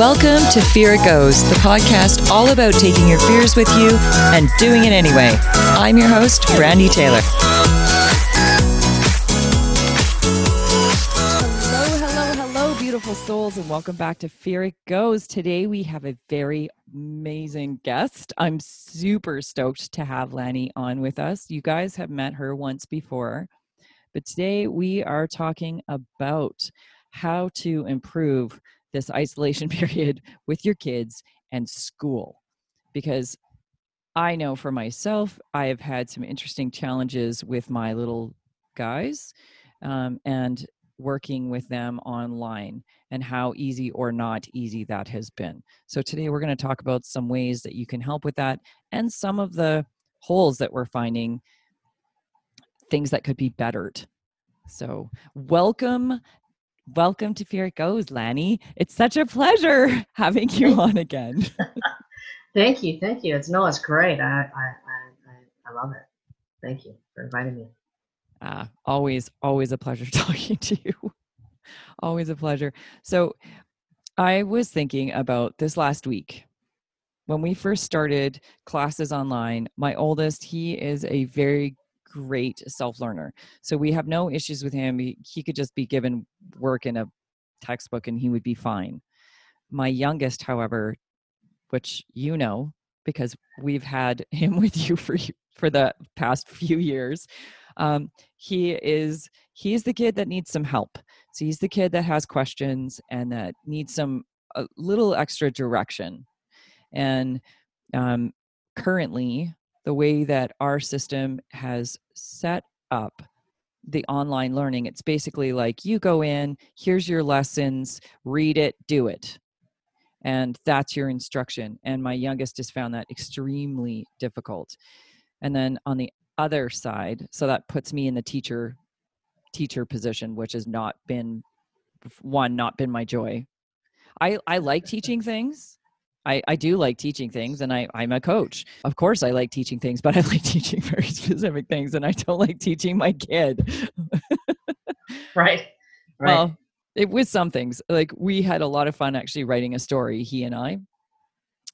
Welcome to Fear It Goes, the podcast all about taking your fears with you and doing it anyway. I'm your host, Brandy Taylor. Hello, hello, hello, beautiful souls, and welcome back to Fear It Goes. Today we have a very amazing guest. I'm super stoked to have Lanny on with us. You guys have met her once before, but today we are talking about how to improve this isolation period with your kids and school because I know for myself, I have had some interesting challenges with my little guys um, and working with them online and how easy or not easy that has been. So, today we're going to talk about some ways that you can help with that and some of the holes that we're finding, things that could be bettered. So, welcome Welcome to Fear It Goes, Lanny. It's such a pleasure having you on again. thank you, thank you. It's no, it's great. I, I, I, I love it. Thank you for inviting me. Ah, always, always a pleasure talking to you. always a pleasure. So, I was thinking about this last week when we first started classes online. My oldest, he is a very great self learner. So we have no issues with him. He, he could just be given work in a textbook and he would be fine. My youngest, however, which you know because we've had him with you for for the past few years, um, he is he's the kid that needs some help. So he's the kid that has questions and that needs some a little extra direction. And um, currently, the way that our system has set up the online learning. It's basically like you go in here's your lessons read it do it. And that's your instruction. And my youngest has found that extremely difficult. And then on the other side so that puts me in the teacher teacher position which has not been one not been my joy. I i like teaching things I, I do like teaching things and I, I'm a coach. Of course, I like teaching things, but I like teaching very specific things and I don't like teaching my kid. right. right. Well, it was some things. Like we had a lot of fun actually writing a story, he and I.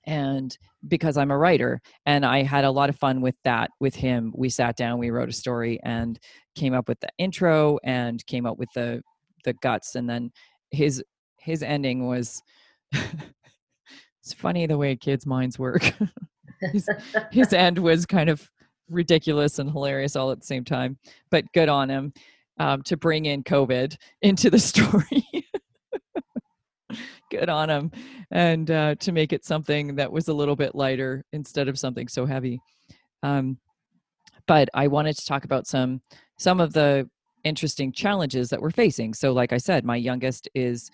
And because I'm a writer and I had a lot of fun with that with him, we sat down, we wrote a story and came up with the intro and came up with the the guts and then his his ending was it's funny the way kids' minds work. his, his end was kind of ridiculous and hilarious all at the same time, but good on him um, to bring in COVID into the story. good on him, and uh, to make it something that was a little bit lighter instead of something so heavy. Um, but I wanted to talk about some some of the interesting challenges that we're facing. So, like I said, my youngest is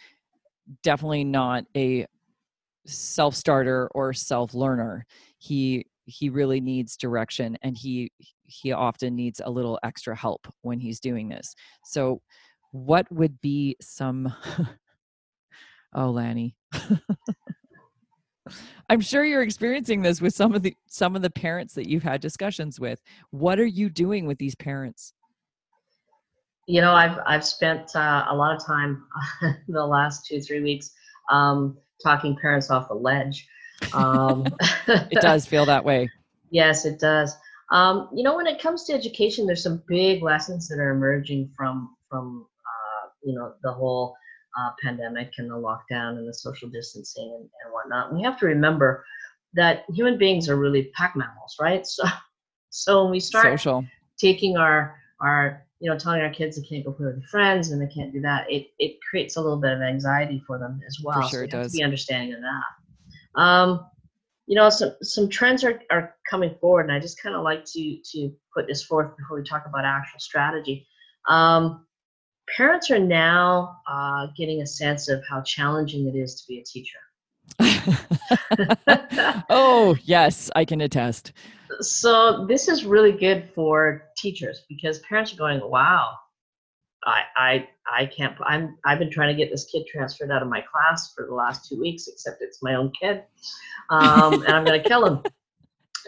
definitely not a self starter or self learner he he really needs direction and he he often needs a little extra help when he's doing this. So what would be some oh lanny. I'm sure you're experiencing this with some of the some of the parents that you've had discussions with. What are you doing with these parents? You know i've i've spent uh, a lot of time the last two three weeks um, talking parents off the ledge. Um, it does feel that way. Yes, it does. Um, you know, when it comes to education, there's some big lessons that are emerging from from uh, you know the whole uh, pandemic and the lockdown and the social distancing and, and whatnot. And we have to remember that human beings are really pack mammals, right? So, so when we start social. taking our our you know, telling our kids they can't go play with their friends and they can't do that, it, it creates a little bit of anxiety for them as well. For sure so it does. To be understanding of that. Um, you know, some some trends are, are coming forward, and I just kind of like to to put this forth before we talk about actual strategy. Um, parents are now uh, getting a sense of how challenging it is to be a teacher. oh, yes, I can attest. So this is really good for teachers because parents are going, "Wow, I I I can't. I'm I've been trying to get this kid transferred out of my class for the last two weeks, except it's my own kid, um, and I'm going to kill him."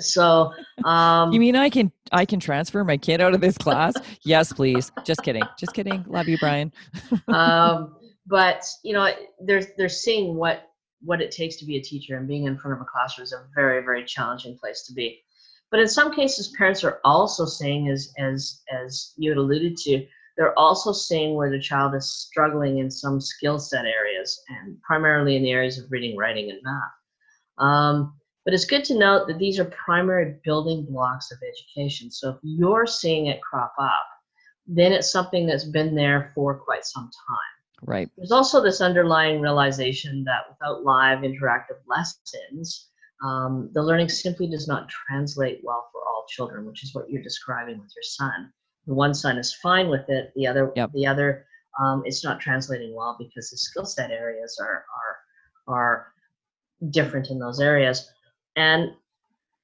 So, um, you mean I can I can transfer my kid out of this class? yes, please. Just kidding. Just kidding. Love you, Brian. um, but you know, they're they're seeing what what it takes to be a teacher, and being in front of a classroom is a very very challenging place to be. But in some cases, parents are also saying, as as as you had alluded to, they're also seeing where the child is struggling in some skill set areas, and primarily in the areas of reading, writing, and math. Um, but it's good to note that these are primary building blocks of education. So if you're seeing it crop up, then it's something that's been there for quite some time. Right. There's also this underlying realization that without live interactive lessons, um, the learning simply does not translate well for all children, which is what you're describing with your son. The one son is fine with it. The other, yep. the other, um, it's not translating well because the skill set areas are are are different in those areas. And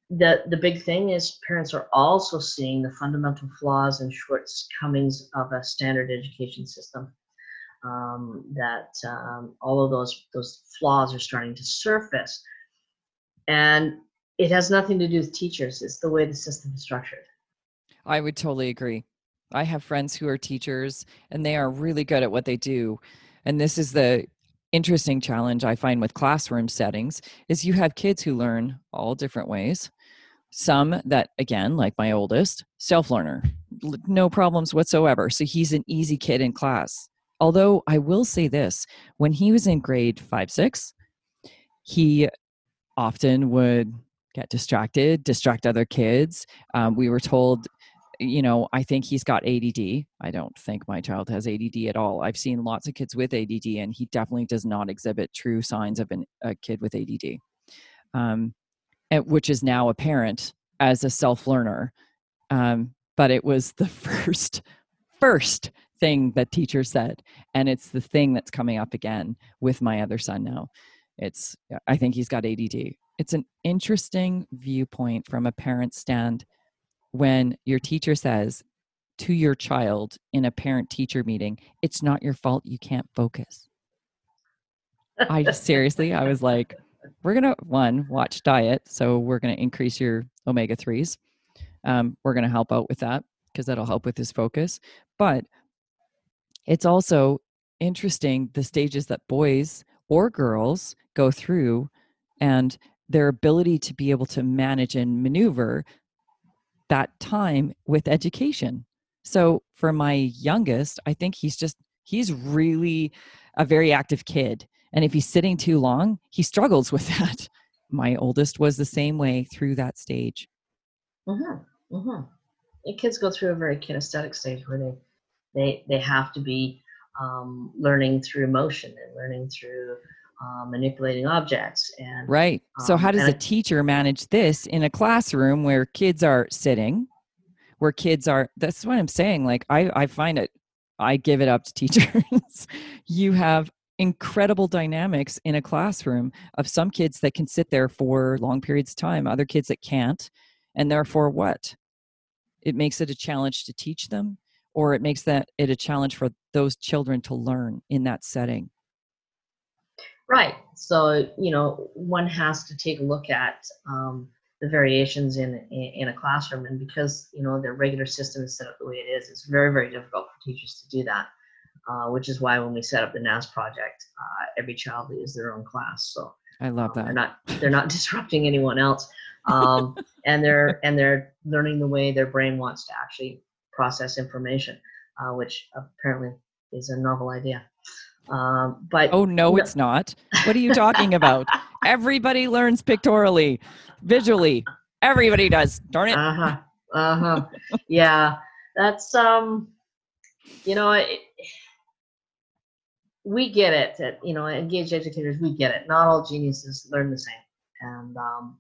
the the big thing is parents are also seeing the fundamental flaws and shortcomings of a standard education system. Um, that um, all of those those flaws are starting to surface and it has nothing to do with teachers. It's the way the system is structured. I would totally agree. I have friends who are teachers and they are really good at what they do. And this is the interesting challenge i find with classroom settings is you have kids who learn all different ways. Some that again like my oldest self learner no problems whatsoever. So he's an easy kid in class. Although i will say this. When he was in grade 5 6 he often would get distracted, distract other kids. Um, we were told, you know, I think he's got ADD. I don't think my child has ADD at all. I've seen lots of kids with ADD, and he definitely does not exhibit true signs of an, a kid with ADD, um, which is now apparent as a self learner. Um, but it was the first, first thing that teacher said, and it's the thing that's coming up again with my other son now. It's I think he's got ADD. It's an interesting viewpoint from a parent stand when your teacher says to your child in a parent teacher meeting, it's not your fault you can't focus. I seriously, I was like, we're to one watch diet, so we're to increase your omega 3s. Um, we're to help out with that because that'll help with his focus. But it's also interesting the stages that boys or girls go through and their ability to be able to manage and maneuver that time with education. So for my youngest, I think he's just he's really a very active kid. And if he's sitting too long, he struggles with that. My oldest was the same way through that stage. Mm-hmm. Mm-hmm. kids go through a very kinesthetic stage where they they they have to be um, learning through motion and learning through uh, manipulating objects and right. So um, how does a teacher manage this in a classroom where kids are sitting where kids are that's what i'm saying like i i find it i give it up to teachers. You have incredible dynamics in a classroom of some kids that can sit there for long periods of time other kids that can't and therefore what? It makes it a challenge to teach them or it makes that it a challenge for those children to learn in that setting Right. So, you know, one has to take a look at um, the variations in, in, in a classroom. And because, you know, the regular system is set up the way it is, it's very, very difficult for teachers to do that. Uh, which is why when we set up the NAS project, uh, every child is their own class. So I love that. they're not they're not disrupting anyone else, um, and they're and they're learning the way their brain wants to actually process information, uh, which apparently is a novel idea. Um, but oh no, no, it's not. What are you talking about? Everybody learns pictorially, visually. Everybody does. Darn it. Uh huh. Uh huh. yeah, that's um. You know, it, we get it. That you know, engaged educators, we get it. Not all geniuses learn the same, and um,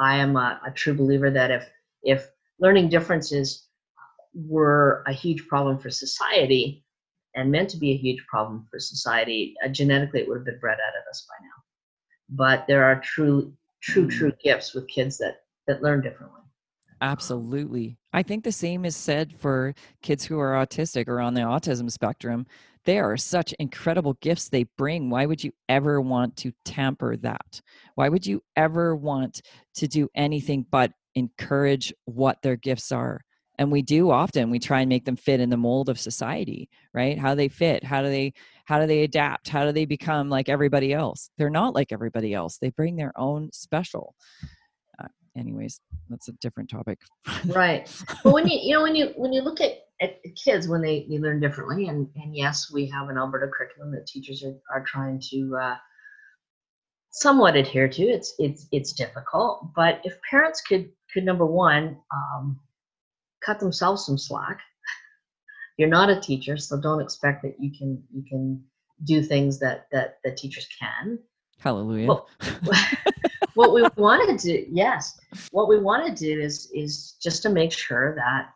I am a, a true believer that if if learning differences were a huge problem for society, and meant to be a huge problem for society. Uh, genetically, it would have been bred out of us by now. But there are true, true, true gifts with kids that that learn differently. Absolutely. I think the same is said for kids who are autistic or on the autism spectrum. They are such incredible gifts they bring. Why would you ever want to tamper that? Why would you ever want to do anything but encourage what their gifts are? And we do often. We try and make them fit in the mold of society, right? How they fit, how do they how do they adapt? How do they become like everybody else? They're not like everybody else. They bring their own special anyways that's a different topic right but when you you know when you when you look at, at kids when they, they learn differently and and yes we have an alberta curriculum that teachers are, are trying to uh, somewhat adhere to it's it's it's difficult but if parents could could number one um, cut themselves some slack. You're not a teacher so don't expect that you can you can do things that that that teachers can. Hallelujah. Well, what we want to do, yes, what we want to do is is just to make sure that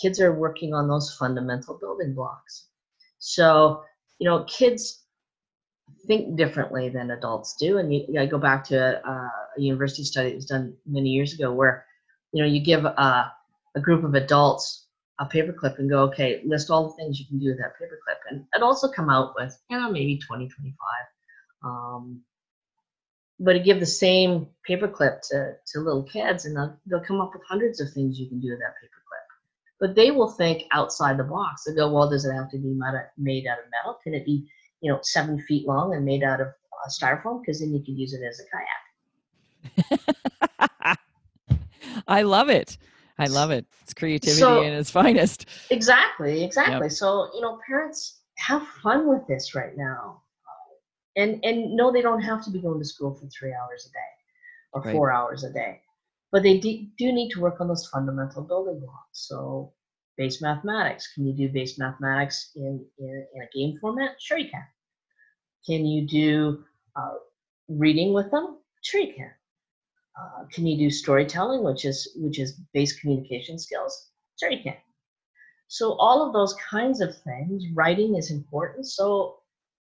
kids are working on those fundamental building blocks. So, you know, kids think differently than adults do, and you, I go back to a, a, university study that was done many years ago, where you know you give a, a group of adults a paperclip and go, okay, list all the things you can do with that paperclip, and it also come out with you know maybe 20, 25 um, but to give the same paperclip to, to little kids and they'll, they'll come up with hundreds of things you can do with that paperclip. But they will think outside the box. They go well does it have to be made out of metal? Can it be you know seven feet long and made out of uh, styrofoam? Because then you can use it as a kayak. I love it i love it. It's creativity so, in its finest. Exactly exactly. Yep. so you know parents have fun with this right now. And and no they don't have to be going to school for three hours a day or right. four hours a day but they do, do need to work on those fundamental building blocks. So base mathematics. Can you do base mathematics in, in, in a game format? Sure you can. Can you do uh, reading with them? Sure you can uh, can you do storytelling which is which is base communication skills sure you can so all of those kinds of things writing is important so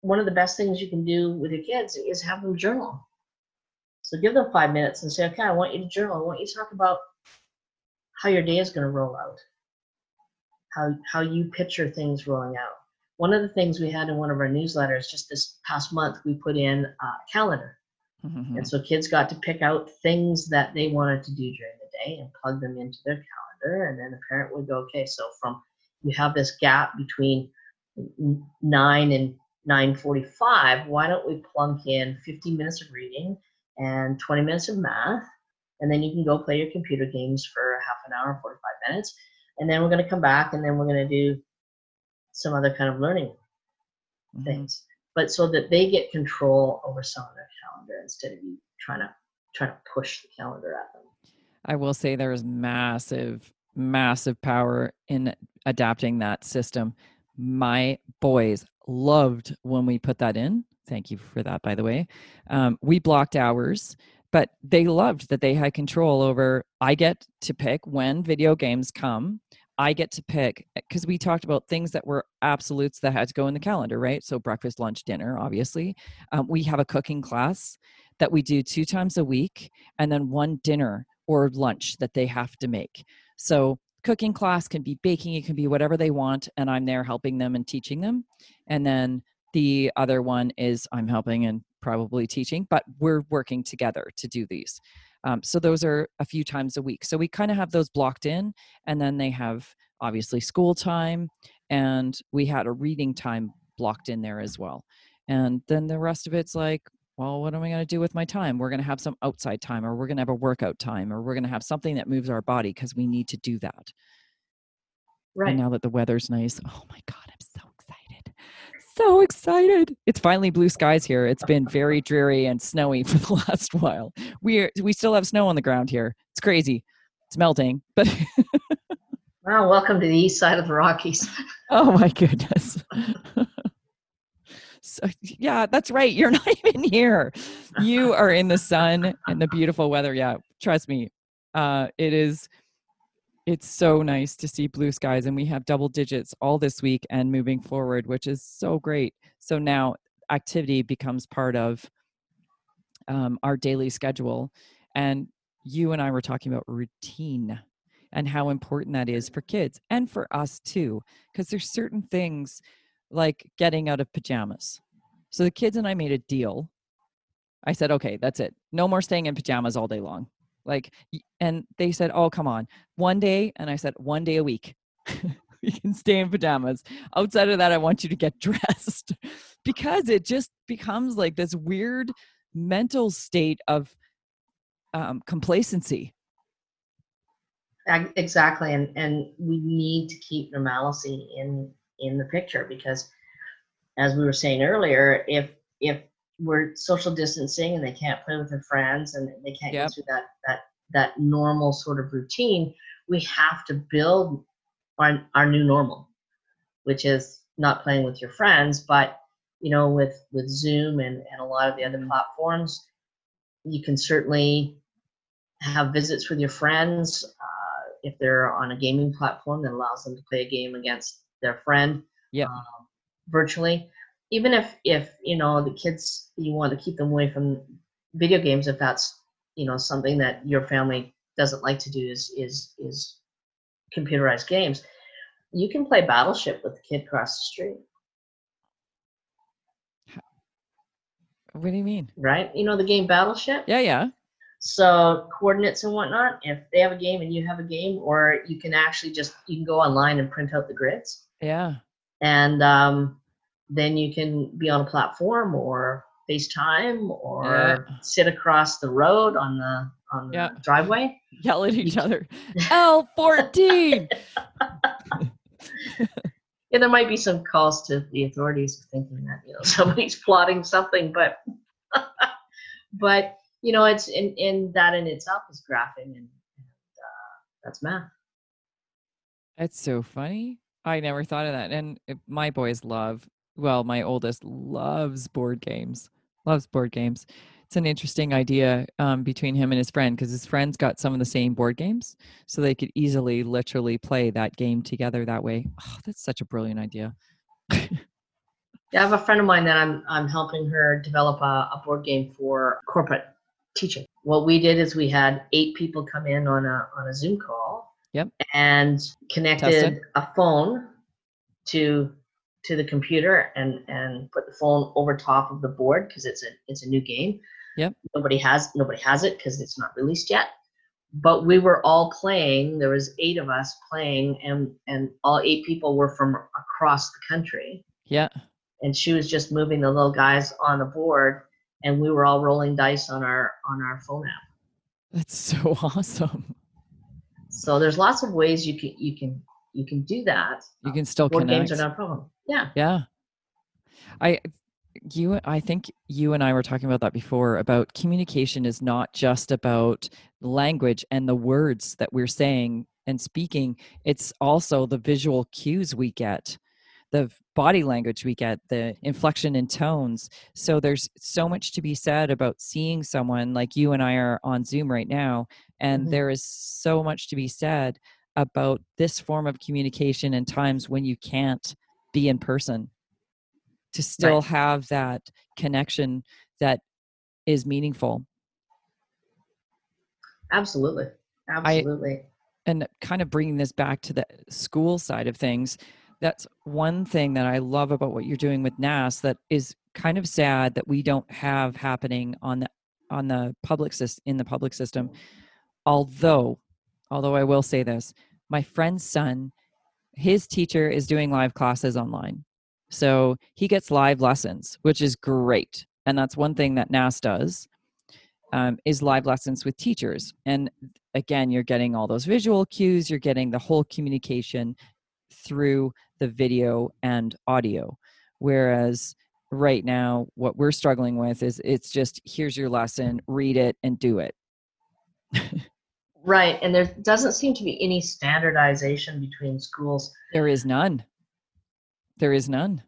one of the best things you can do with your kids is have them journal. So give them five minutes and say, okay, I want you to journal. I want you to talk about how your day is going to roll out, how how you picture things rolling out. One of the things we had in one of our newsletters just this past month, we put in a calendar. Mm-hmm. And so kids got to pick out things that they wanted to do during the day and plug them into their calendar. And then the parent would go, okay, so from you have this gap between nine and 9.45, why don't we plunk in 15 minutes of reading and 20 minutes of math, and then you can go play your computer games for half an hour, 45 minutes, and then we're going to come back and then we're going to do some other kind of learning mm-hmm. things. But so that they get control over some of their calendar instead of you trying to trying to push the calendar at them. I will say there is massive, massive power in adapting that system. My boys loved when we put that in. Thank you for that, by the way. Um, we blocked hours, but they loved that they had control over. I get to pick when video games come. I get to pick because we talked about things that were absolutes that had to go in the calendar, right? So breakfast, lunch, dinner, obviously. Um, we have a cooking class that we do two times a week, and then one dinner or lunch that they have to make. So cooking class can be baking it can be whatever they want and i'm there helping them and teaching them and then the other one is i'm helping and probably teaching but we're working together to do these um, so those are a few times a week so we kind of have those blocked in and then they have obviously school time and we had a reading time blocked in there as well and then the rest of it's like well, what am I going to do with my time? We're going to have some outside time, or we're going to have a workout time, or we're going to have something that moves our body because we need to do that. Right. And now that the weather's nice, oh my God, I'm so. So excited. It's finally blue skies here. It's been very dreary and snowy for the last while. We are, we still have snow on the ground here. It's crazy. It's melting, but Well, welcome to the east side of the Rockies. oh my goodness. So, yeah, that's right. You're not even here. You are in the sun and the beautiful weather. Yeah, trust me. Uh, it is it's so nice to see blue skies and we have double digits all this week and moving forward which is so great. So now activity becomes part of um, our daily schedule and you and i were talking about routine and how important that is for kids and for us too because there's certain things like getting out of pajamas. So the kids and i made a deal. I said okay that's it. No more staying in pajamas all day long like and they said oh come on one day and i said one day a week. You can stay in pajamas. Outside of that i want you to get dressed. Because it just becomes like this weird mental state of um, complacency. Exactly and and we need to keep normalcy in in the picture because as we were saying earlier if if we're social distancing and they can't play with their friends and they can't yep. get through that that that normal sort of routine we have to build our, our new normal which is not playing with your friends but you know with with zoom and, and a lot of the other mm-hmm. platforms you can certainly have visits with your friends uh, if they're on a gaming platform that allows them to play a game against their friend yeah um, virtually even if if you know the kids you want to keep them away from video games if that's you know something that your family doesn't like to do is is is computerized games you can play battleship with the kid across the street. What do you mean? Right? You know the game battleship? Yeah yeah. So coordinates and whatnot if they have a game and you have a game or you can actually just you can go online and print out the grids. Yeah. And um, then you can be on a platform or FaceTime or yeah. sit across the road on the on the yeah. driveway. Yell at each other. L fourteen. yeah, there might be some calls to the authorities thinking that you know somebody's plotting something, but but you know it's in in that in itself is graphing and, and uh, that's math. That's so funny. I never thought of that. And my boys love well, my oldest loves board games, loves board games. It's an interesting idea um, between him and his friend because his friend's got some of the same board games, so they could easily, literally play that game together that way. Oh, that's such a brilliant idea. yeah, I have a friend of mine that I'm I'm helping her develop a, a board game for corporate teaching. What we did is we had eight people come in on a on a Zoom call. Yep. And connected a phone to to the computer and and put the phone over top of the board because it's a it's a new game. Yep. Nobody has nobody has it because it's not released yet. But we were all playing. There was eight of us playing, and and all eight people were from across the country. Yeah. And she was just moving the little guys on the board, and we were all rolling dice on our on our phone app. That's so awesome. So there's lots of ways you can you can you can do that. You can still board connect. games are not a problem. Yeah. Yeah. I you I think you and I were talking about that before about communication is not just about language and the words that we're saying and speaking. It's also the visual cues we get, the body language we get, the inflection in tones. So there's so much to be said about seeing someone like you and I are on Zoom right now and mm-hmm. there is so much to be said about this form of communication and times when you can't be in person to still right. have that connection that is meaningful. Absolutely. Absolutely. I, and kind of bringing this back to the school side of things that's one thing that i love about what you're doing with nas that is kind of sad that we don't have happening on the on the public system in the public system. Although although I will say this my friend's son, his teacher is doing live classes online. So he gets live lessons, which is great. And that's one thing that NAS does um, is live lessons with teachers. And again, you're getting all those visual cues, you're getting the whole communication through the video and audio. Whereas right now, what we're struggling with is it's just here's your lesson, read it and do it. Right, and there doesn't seem to be any standardization between schools. There is none. There is none.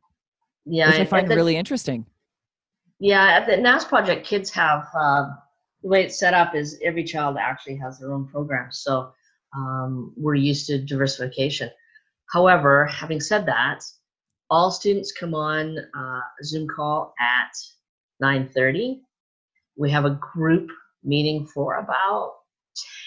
Yeah, which I find the, really interesting. Yeah, at the NAS project, kids have uh, the way it's set up is every child actually has their own program. So um, we're used to diversification. However, having said that, all students come on uh, a Zoom call at 9:30. We have a group meeting for about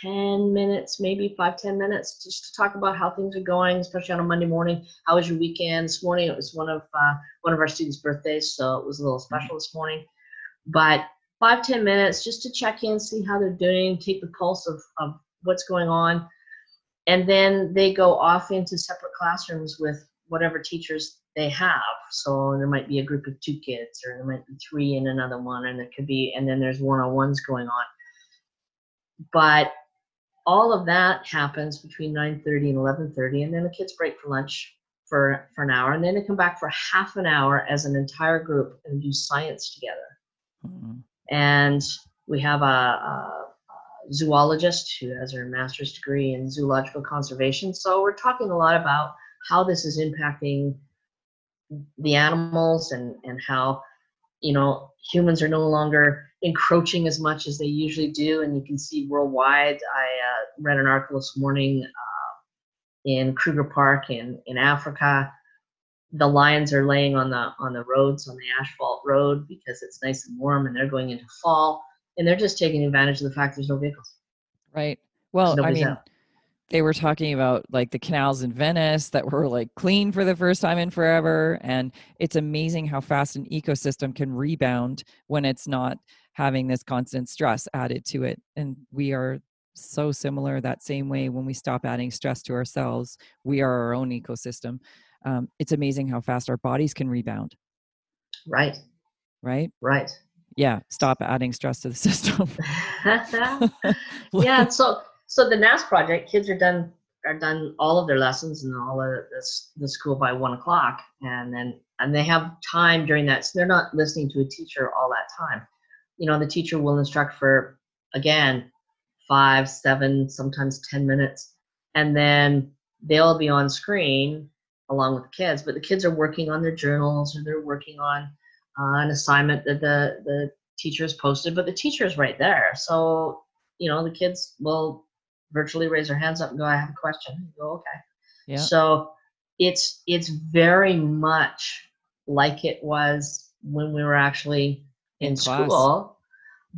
10 minutes, maybe five, 10 minutes, just to talk about how things are going, especially on a Monday morning. How was your weekend? This morning it was one of uh, one of our students' birthdays, so it was a little special this morning. But five, 10 minutes just to check in, see how they're doing, take the pulse of, of what's going on. And then they go off into separate classrooms with whatever teachers they have. So there might be a group of two kids, or there might be three in another one, and there could be, and then there's one on ones going on but all of that happens between 9.30 and 11.30 and then the kids break for lunch for, for an hour and then they come back for half an hour as an entire group and do science together mm-hmm. and we have a, a, zoologist who has her master's degree in zoological conservation so we're talking a lot about how this is impacting the animals and, and how you know humans are no longer encroaching as much as they usually do. And you can see worldwide. I uh, read an article this morning uh, in Kruger Park in, in Africa. The lions are laying on the on the roads on the asphalt road because it's nice and warm, and they're going into fall, and they're just taking advantage of the fact there's no vehicles. Right. Well, I mean, out. They were talking about like the canals in Venice that were like clean for the first time in forever, and it's amazing how fast an ecosystem can rebound when it's not having this constant stress added to it. And we are so similar that same way when we stop adding stress to ourselves, we are our own ecosystem. Um, it's amazing how fast our bodies can rebound. Right. Right. Right. Yeah. Stop adding stress to the system. yeah. So, so the NAS project, kids are done are done all of their lessons and all of this the school by one o'clock, and then and they have time during that. So they're not listening to a teacher all that time. You know the teacher will instruct for again five seven sometimes ten minutes. And then they'll be on screen along with the kids but the kids are working on their journals or they're working on uh, an assignment that the the teacher has posted but the teacher is right there. So you know the kids will virtually raise their hands up and go i have a question go okay yeah. so it's it's very much like it was when we were actually in, in school,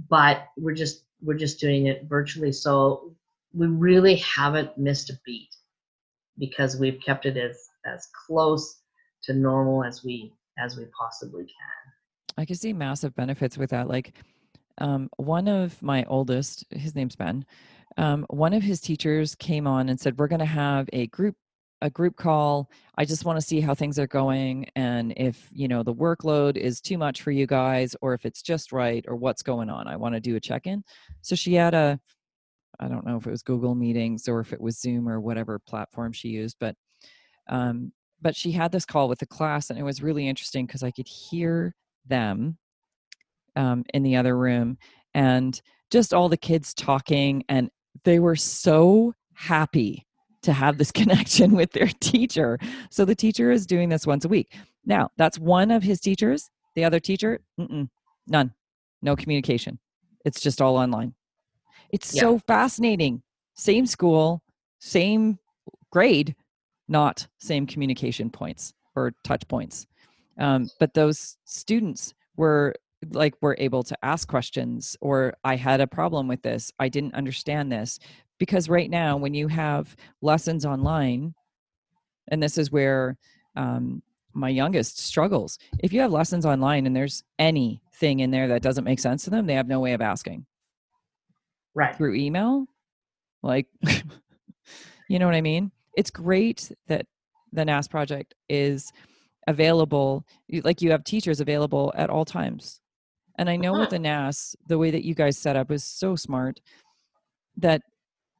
but we're just we're just doing it virtually. So we really haven't missed a beat because we've kept it as as close to normal as we as we possibly can. I can see massive benefits with that. Like um, one of my oldest, his name's Ben. Um, one of his teachers came on and said, "We're going to have a group a group call. I just want to see how things are going and if you know the workload is too much for you guys or if it's just right or what's going on. I want to do a check-in. So she had a i don't know if it was google meetings or if it was zoom or whatever platform she used but um but she had this call with the class and it was really interesting because i could hear them um, in the other room and just all the kids talking and they were so happy to have this connection with their teacher. So the teacher is doing this once a week. Now, that's one of his teachers. The other teacher, none, no communication. It's just all online. It's yeah. so fascinating. Same school, same grade, not same communication points or touch points. Um, but those students were like were able to ask questions or i had a problem with this. I didn't understand this. Because right now when you have lessons online and this is where um, my youngest struggles if you have lessons online and there's anything in there that doesn't make sense to them they have no way of asking. Right. Through email? Like you know what i mean? It's great that the nas project is available like you have teachers available at all times and i know uh-huh. with the nas the way that you guys set up is so smart that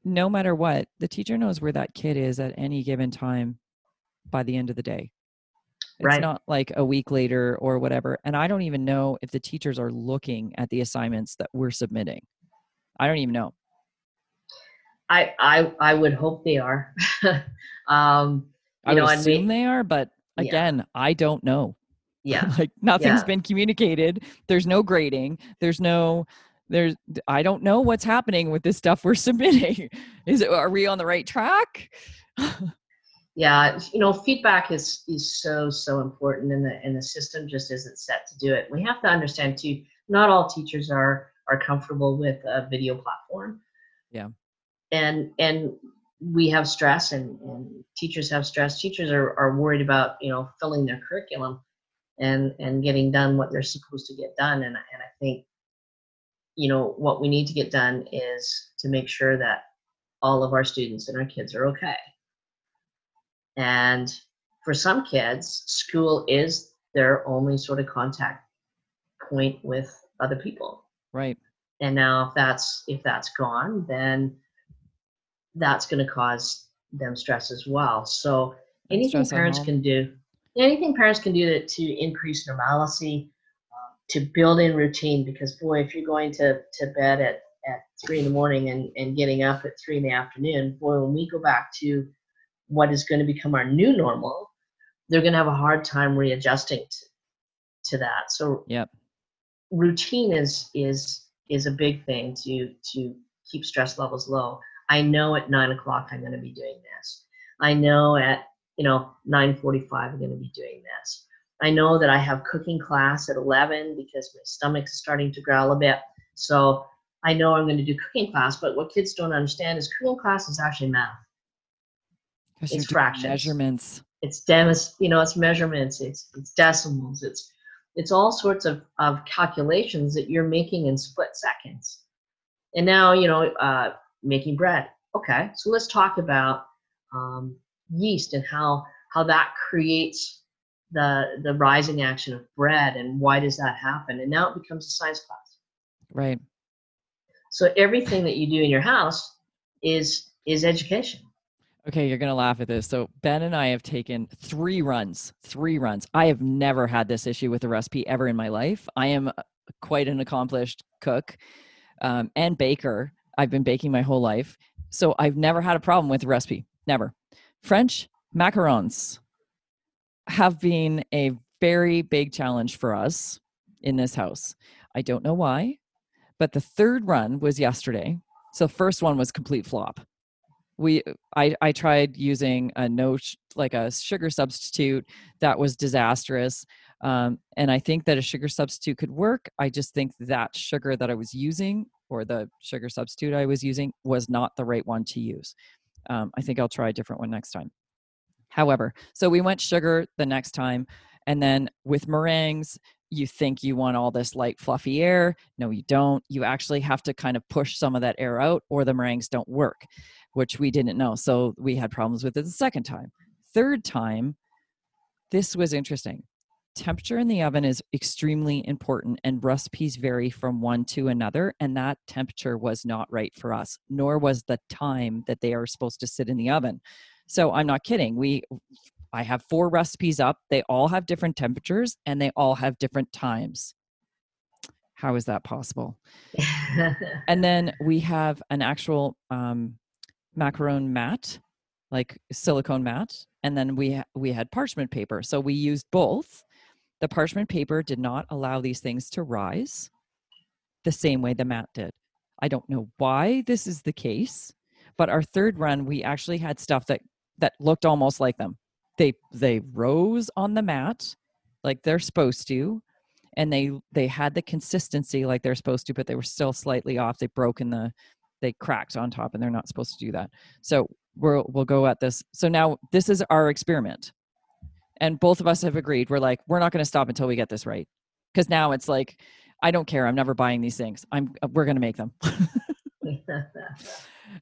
no matter what, the teacher knows where that kid is at any given time by the end of the day. It's right. not like a week later or whatever. And I don't even know if the teachers are looking at the assignments that we're submitting. I don't even know. I I, I would hope they are. um, I would know, assume they are, but again, yeah. I don't know. Yeah. like nothing's yeah. been communicated. There's no grading. There's no there's i don't know what's happening with this stuff we're submitting is it are we on the right track yeah you know feedback is is so so important and the and the system just isn't set to do it we have to understand too not all teachers are are comfortable with a video platform yeah and and we have stress and, and teachers have stress teachers are, are worried about you know filling their curriculum and and getting done what they're supposed to get done. And, and i think you know what we need to get done is to make sure that all of our students and our kids are okay. And for some kids school is their only sort of contact point with other people. Right. And now if that's if that's gone then that's going to cause them stress as well. So anything parents can do anything parents can do to, to increase normalcy um, to build in routine because boy if you're going to, to bed at, at three in the morning and, and getting up at three in the afternoon boy when we go back to what is going to become our new normal they're going to have a hard time readjusting to, to that. So yep. routine is is is a big thing to to keep stress levels low. I know at nine o'clock i'm going to be doing this. I know at you know 9.45 i'm going to be doing this I know that I have cooking class at 11 because my stomach's starting to growl a bit. So I know I'm going to do cooking class, but what kids don't understand is cooking class is actually math. It's fractions. Measurements. It's demis, you know, it's measurements, it's it's decimals, it's it's all sorts of, of calculations that you're making in split seconds. And now, you know, uh, making bread. Okay, so let's talk about um, yeast and how how that creates the the rising action of bread and why does that happen? And now it becomes a science class. Right. So everything that you do in your house is is education. Okay you're gonna laugh at this. So ben and i have taken three runs three runs. I have never had this issue with a recipe ever in my life. I am quite an accomplished cook um, and baker. I've been baking my whole life. So i've never had a problem with recipe. Never french macarons have been a very big challenge for us in this house. I don't know why, but the third run was yesterday. So first one was complete flop. We I I tried using a no like a sugar substitute that was disastrous. Um, and I think that a sugar substitute could work. I just think that sugar that I was using or the sugar substitute I was using was not the right one to use. Um, I think I'll try a different one next time. However, so we went sugar the next time. And then with meringues, you think you want all this light, fluffy air. No, you don't. You actually have to kind of push some of that air out, or the meringues don't work, which we didn't know. So we had problems with it the second time. Third time, this was interesting. Temperature in the oven is extremely important, and recipes vary from one to another. And that temperature was not right for us, nor was the time that they are supposed to sit in the oven. So I'm not kidding. We I have four recipes up. They all have different temperatures and they all have different times. How is that possible? and then we have an actual um, macaron mat, like silicone mat, and then we we had parchment paper. So we used both. The parchment paper did not allow these things to rise the same way the mat did. I don't know why this is the case, but our third run we actually had stuff that that looked almost like them. They they rose on the mat like they're supposed to, and they they had the consistency like they're supposed to, but they were still slightly off. They broke in the they cracked on top, and they're not supposed to do that. So we'll we'll go at this. So now this is our experiment, and both of us have agreed. We're like we're not going to stop until we get this right, because now it's like I don't care. I'm never buying these things. I'm we're going to make them.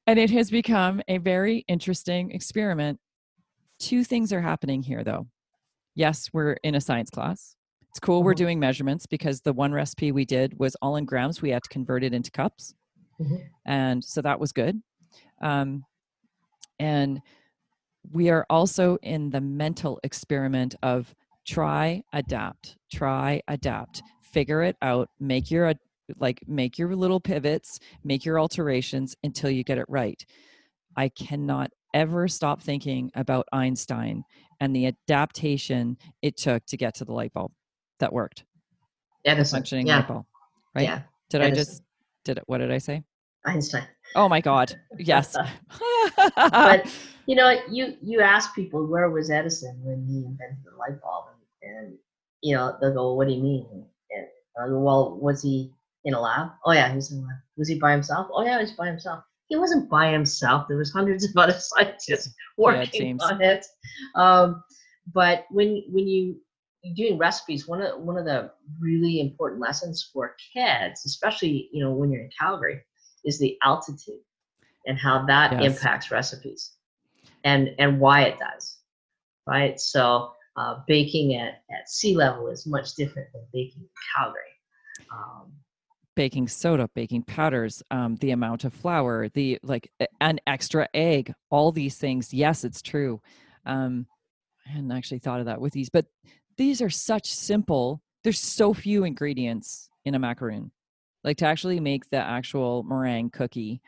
and it has become a very interesting experiment. Two things are happening here, though. Yes, we're in a science class. It's cool we're mm-hmm. doing measurements because the one recipe we did was all in grams. We had to convert it into cups. Mm-hmm. And so that was good. Um, and we are also in the mental experiment of try, adapt, try, adapt, figure it out, make your like make your little pivots, make your alterations until you get it right. I cannot ever stop thinking about Einstein and the adaptation it took to get to the light bulb that worked. Edison. functioning yeah. light bulb. Right? Yeah. Did Edison. I just Did it, what did I say? Einstein. Oh my God. Yes. but you know, you you ask people where was Edison when he invented the light bulb, and, and you know they'll go, "What do you mean?" And I go, "Well, was he in a lab? Oh yeah, he was in a lab. Was he by himself? Oh yeah, he was by himself. He wasn't by himself. There was hundreds of other scientists working yeah, on it. Um, but when when you you're doing recipes, one of one of the really important lessons for kids, especially you know when you're in Calgary, is the altitude and how that yes. impacts recipes and and why it does right? So uh, baking at, at sea level is much different than baking in calgary. Um, baking soda baking powders um, the amount of flour the like an extra egg all these things. Yes it's true. Um, i hadn't actually thought of that with these but these are such simple there's so few ingredients in a macaroon like to actually make the actual meringue cookie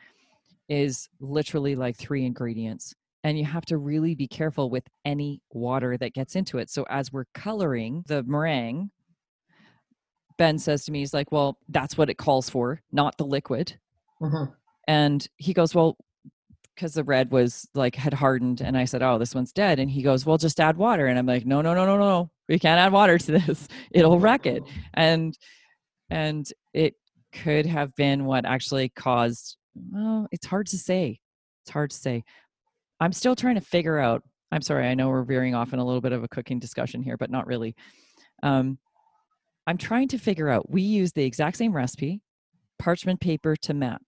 is literally like three ingredients and you have to really be careful with any water that gets into it. So as we're coloring the meringue, Ben says to me, he's like, "Well, that's what it calls for, not the liquid." Mm-hmm. And he goes, "Well, because the red was like had hardened," and I said, "Oh, this one's dead." And he goes, "Well, just add water." And I'm like, "No, no, no, no, no. We can't add water to this. It'll wreck it." And and it could have been what actually caused well, it's hard to say. It's hard to say. I'm still trying to figure out. I'm sorry, I know we're veering off in a little bit of a cooking discussion here, but not really. Um, I'm trying to figure out. We use the exact same recipe, parchment paper to mat.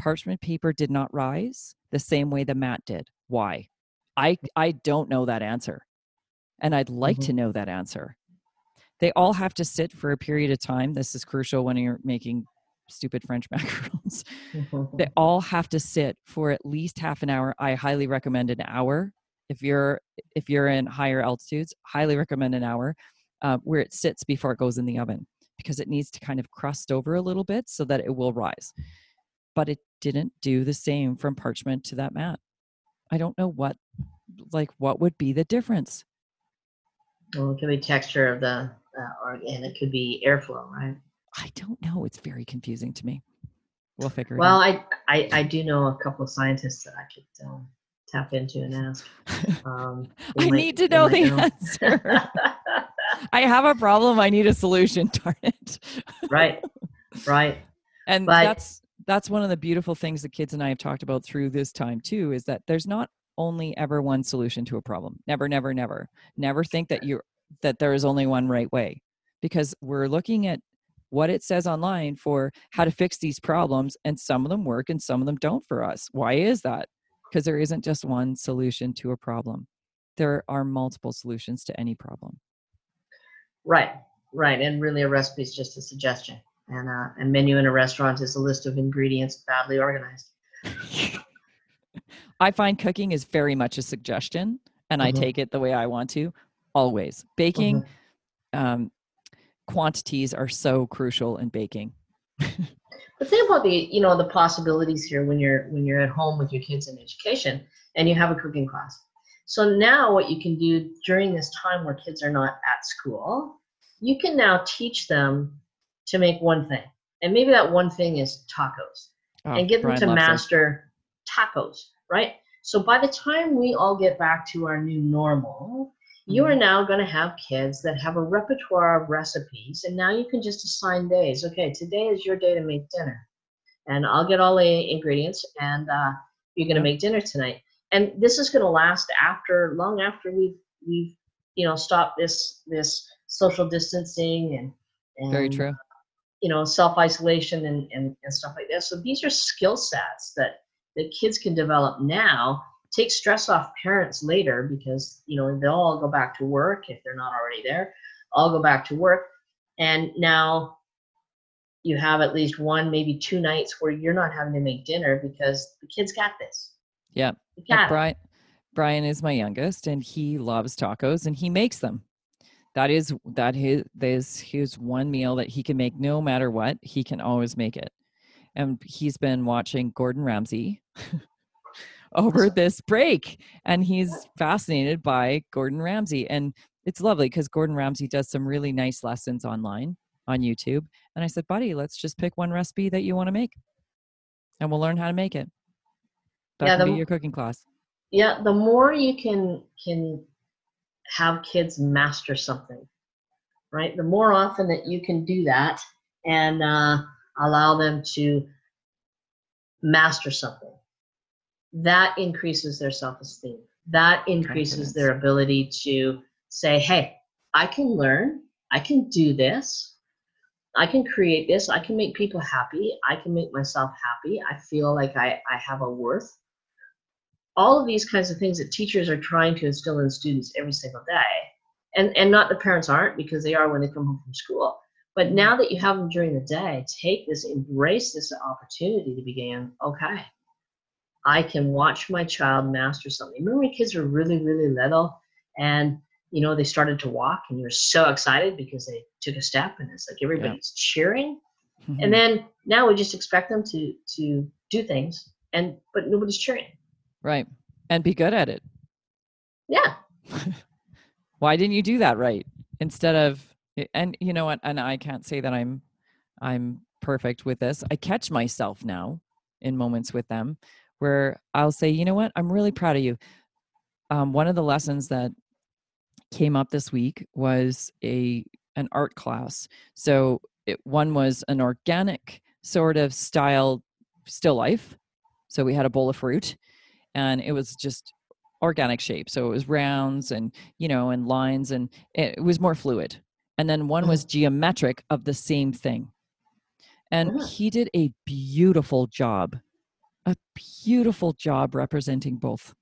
Parchment paper did not rise the same way the mat did. Why? I I don't know that answer, and I'd like mm-hmm. to know that answer. They all have to sit for a period of time. This is crucial when you're making stupid French macarons. they all have to sit for at least half an hour. I highly recommend an hour. If you're if you're in higher altitudes, highly recommend an hour uh, where it sits before it goes in the oven because it needs to kind of crust over a little bit so that it will rise. But it didn't do the same from parchment to that mat. I don't know what like what would be the difference. Well, it could be texture of the, uh, or, and it could be airflow, right? I don't know. It's very confusing to me. We'll figure well, it out. Well, I, I, I do know a couple of scientists that I could um, tap into and ask. Um, I might, need to know the know. answer. I have a problem. I need a solution. Darn it. right. Right. And but, that's that's one of the beautiful things the kids and I have talked about through this time too. Is that there's not only ever one solution to a problem. Never, never, never. Never think that you're that there is only one right way because we're looking at what it says online for how to fix these problems and some of them work and some of them don't for us. Why is that? Because there isn't just one solution to a problem. There are multiple solutions to any problem. Right right and really a recipe is just a suggestion and uh, a menu in a restaurant is a list of ingredients badly organized. I find cooking is very much a suggestion and mm-hmm. i take it the way i want to always baking mm-hmm. um, quantities are so crucial in baking. but think about the you know the possibilities here when you're when you're at home with your kids in education and you have a cooking class. So now what you can do during this time where kids are not at school, you can now teach them to make one thing. And maybe that one thing is tacos. Oh, and get them Brian to master tacos, right? So by the time we all get back to our new normal, you are mm-hmm. now going to have kids that have a repertoire of recipes, and now you can just assign days. Okay, today is your day to make dinner, and I'll get all the ingredients, and uh, you're going to make dinner tonight. And this is going to last after, long after we've we've you know stopped this this social distancing and, and very true. You know, self isolation and, and and stuff like that. So these are skill sets that that kids can develop now take stress off parents later because you know they'll all go back to work if they're not already there. I'll go back to work. And now you have at least one maybe two nights where you're not having to make dinner because the kids got this. Yeah. Got brian brian is my youngest and he loves tacos and he makes them. That is that his is his one meal that he can make no matter what he can always make it. And he's been watching gordon ramsay over this break and he's fascinated by Gordon Ramsay and it's lovely because Gordon Ramsay does some really nice lessons online on YouTube. And I said, buddy, let's just pick one recipe that you want to make and we'll learn how to make it. That Yeah, can the- be your cooking class. yeah the more you can can have kids master something right the more often that you can do that and uh, allow them to master something that increases their self-esteem. That increases their ability to say hey i can learn. I can do this. I can create this. I can make people happy. I can make myself happy. I feel like i, I have a worth. All of these kinds of things that teachers are trying to instill in students every single day. And and not the parents aren't because they are when they come home from school. But mm-hmm. now that you have them during the day take this embrace this opportunity to begin okay i can watch my child master something. Remember when kids were really really little and you know they started to walk and you're so excited because they took a step and it's like everybody's cheering? Mhm. and then now we just expect them to to do things and but nobody's cheering. Right. And be good at it. yeah. Why didn't you do that right? Instead of and you know what? And i can't say that i'm i'm perfect with this. I catch myself now in moments with them where i'll say you know what? I'm really proud of you. Um, one of the lessons that came up this week was a an art class. So it, one was an organic sort of style still life. So we had a bowl of fruit and it was just organic shape. So it was rounds and you know and lines and it, it was more fluid. And then one was geometric of the same thing. And he did a beautiful job a beautiful job representing both.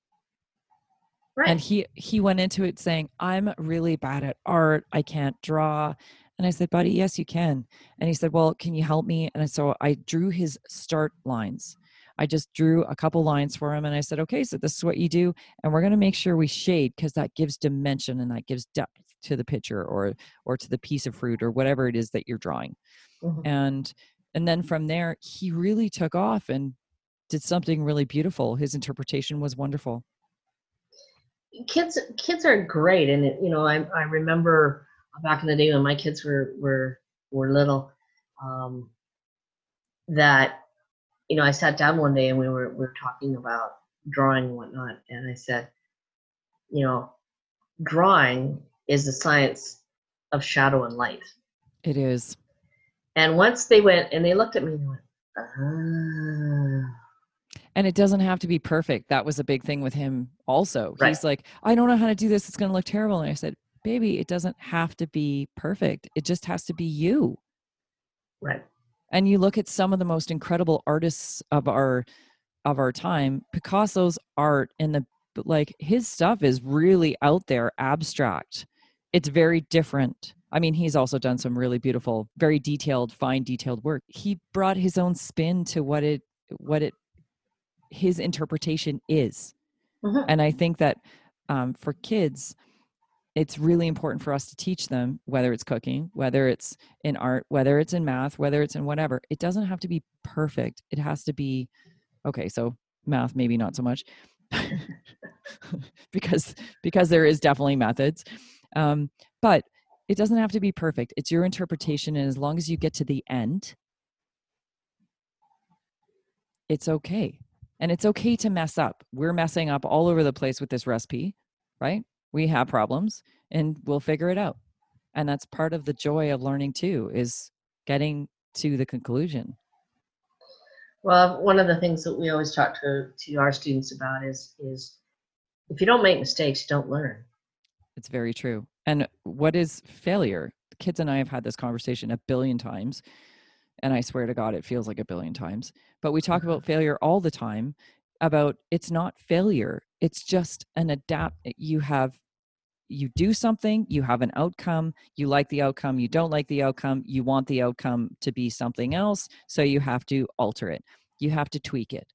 Right. And he he went into it saying i'm really bad at art. I can't draw. And i said buddy yes you can. And he said well can you help me? And so i drew his start lines. I just drew a couple lines for him and i said okay so this is what you do and we're going to make sure we shade because that gives dimension and that gives depth to the picture or or to the piece of fruit or whatever it is that you're drawing. Mhm. and and then from there he really took off and did something really beautiful. His interpretation was wonderful. Kids kids are great and it, you know I, I remember back in the day when my kids were were were little um, that you know i sat down one day and we were we were talking about drawing and whatnot and i said you know drawing is the science of shadow and light. It is. And once they went and they looked at me and went ah And it doesn't have to be perfect. That was a big thing with him also. Right. He's like, I don't know how to do this. It's going to look terrible. And I said, baby, it doesn't have to be perfect. It just has to be you. right And you look at some of the most incredible artists of our of our time, Picasso's art and the like his stuff is really out there abstract. It's very different. I mean, he's also done some really beautiful, very detailed, fine detailed work. He brought his own spin to what it what it his interpretation is. Mhm. And I think that um, for kids, it's really important for us to teach them whether it's cooking, whether it's in art, whether it's in math, whether it's in whatever. It doesn't have to be perfect. It has to be okay. So math, maybe not so much, because because there is definitely methods, um, but it doesn't have to be perfect. It's your interpretation, and as long as you get to the end, it's okay. And it's okay to mess up. We're messing up all over the place with this recipe, right? We have problems and we'll figure it out. And that's part of the joy of learning too, is getting to the conclusion. Well, one of the things that we always talk to to our students about is is if you don't make mistakes, you don't learn. It's very true. And what is failure? The kids and I have had this conversation a billion times. And I swear to God, it feels like a billion times. But we talk about mm-hmm. failure all the time about it's not failure. It's just an adapt. Eh, you have, you do something, you have an outcome, you like the outcome, you don't like the outcome, you want the outcome to be something else. So you have to alter it, you have to tweak it.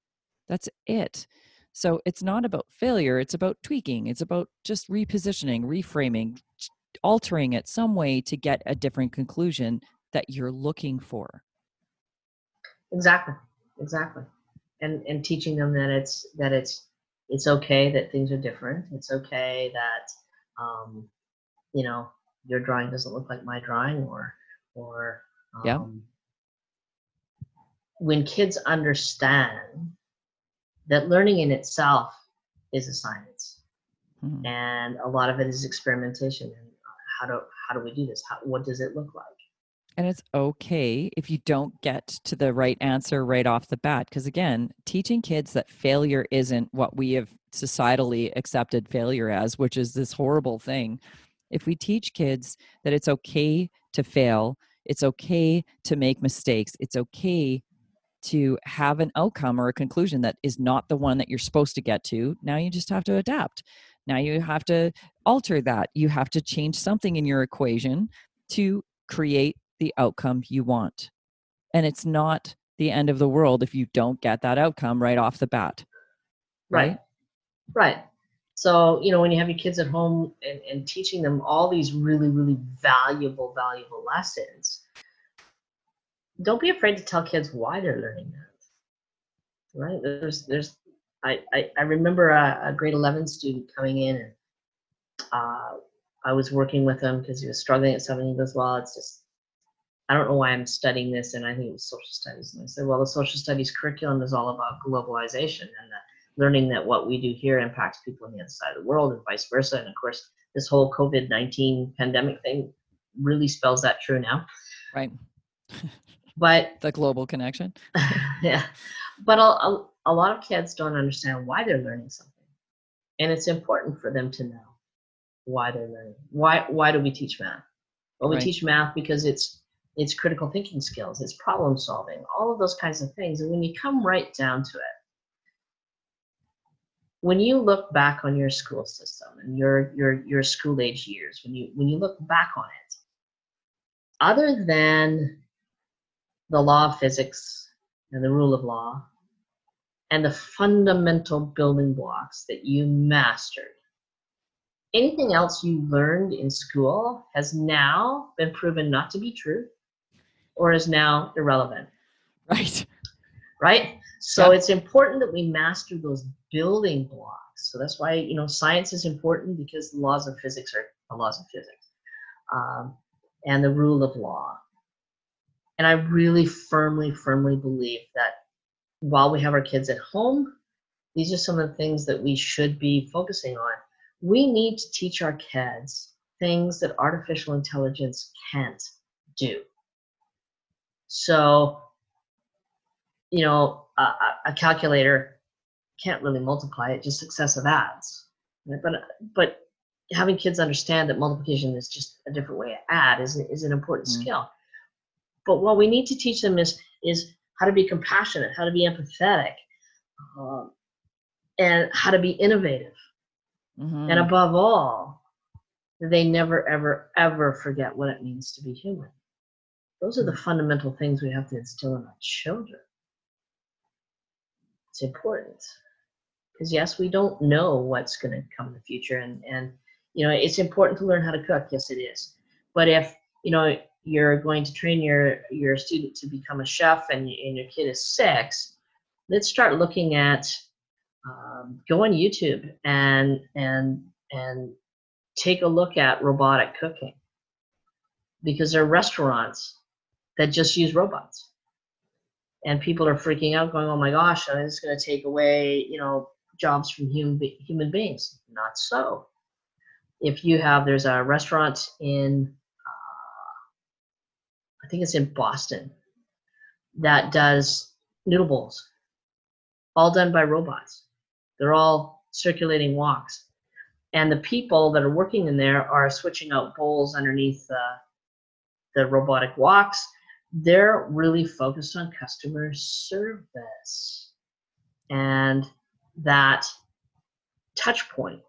That's it. So it's not about failure, it's about tweaking, it's about just repositioning, reframing, altering it some way to get a different conclusion that you're looking for. Exactly, exactly, and and teaching them that it's that it's it's okay that things are different. It's okay that um, you know your drawing doesn't look like my drawing, or or Yeah. um, when kids understand that learning in itself is a science Mhm. and a lot of it is experimentation and how do how do we do this how, what does it look like And it's okay if you don't get to the right answer right off the bat. Because again, teaching kids that failure isn't what we have societally accepted failure as, which is this horrible thing. If we teach kids that it's okay to fail, it's okay to make mistakes, it's okay to have an outcome or a conclusion that is not the one that you're supposed to get to, now you just have to adapt. Now you have to alter that. You have to change something in your equation to create the outcome you want. And it's not the end of the world if you don't get that outcome right off the bat. right right so you know when you have your kids at home and, and teaching them all these really really valuable valuable lessons don't be afraid to tell kids why they're learning that right there's there's i i, I remember a, a grade 11 student coming in and uh, i was working with him because he was struggling at something he goes well it's just i don't know why i'm studying this and i think it was social studies and i said well the social studies curriculum is all about globalization and learning that what we do here impacts people on the other side of the world and vice versa. And of course, this whole COVID 19 pandemic thing really spells that true now. Right. But The global connection. yeah, but a, a, a lot of kids don't understand why they're learning something. And it's important for them to know why they're learning. Why, why do we teach math? Well, we Right. teach math because it's it's critical thinking skills, it's problem solving, all of those kinds of things. And when you come right down to it, when you look back on your school system and your your your school age years when you when you look back on it other than the law of physics and the rule of law and the fundamental building blocks that you mastered anything else you learned in school has now been proven not to be true or is now irrelevant Right. right? So Yeah. it's important that we master those building blocks. So that's why you know science is important because the laws of physics are the laws of physics, um, and the rule of law. And I really firmly, firmly believe that while we have our kids at home, these are some of the things that we should be focusing on. We need to teach our kids things that artificial intelligence can't do. So you know, a, a- calculator can't really multiply it, just successive adds. right? But but having kids understand that multiplication is just a different way to add is, is an important Mhm. skill. But what we need to teach them is is how to be compassionate, how to be empathetic, um, and how to be innovative. Mhm. And above all, they never, ever, ever forget what it means to be human. Those are the fundamental things we have to instill in our children. It's important because yes, we don't know what's going to come in the future, and and you know it's important to learn how to cook. Yes, it is. But if you know you're going to train your your student to become a chef, and, and your kid is six, let's start looking at um, go on YouTube and and and take a look at robotic cooking because there are restaurants that just use robots. And people are freaking out going oh my gosh it's going to take away you know jobs from human human beings. Not so. If you have there's a restaurant in uh, i think it's in boston that does noodle bowls all done by robots. They're all circulating woks. And the people that are working in there are switching out bowls underneath the, the robotic woks they're really focused on customer service and that touch point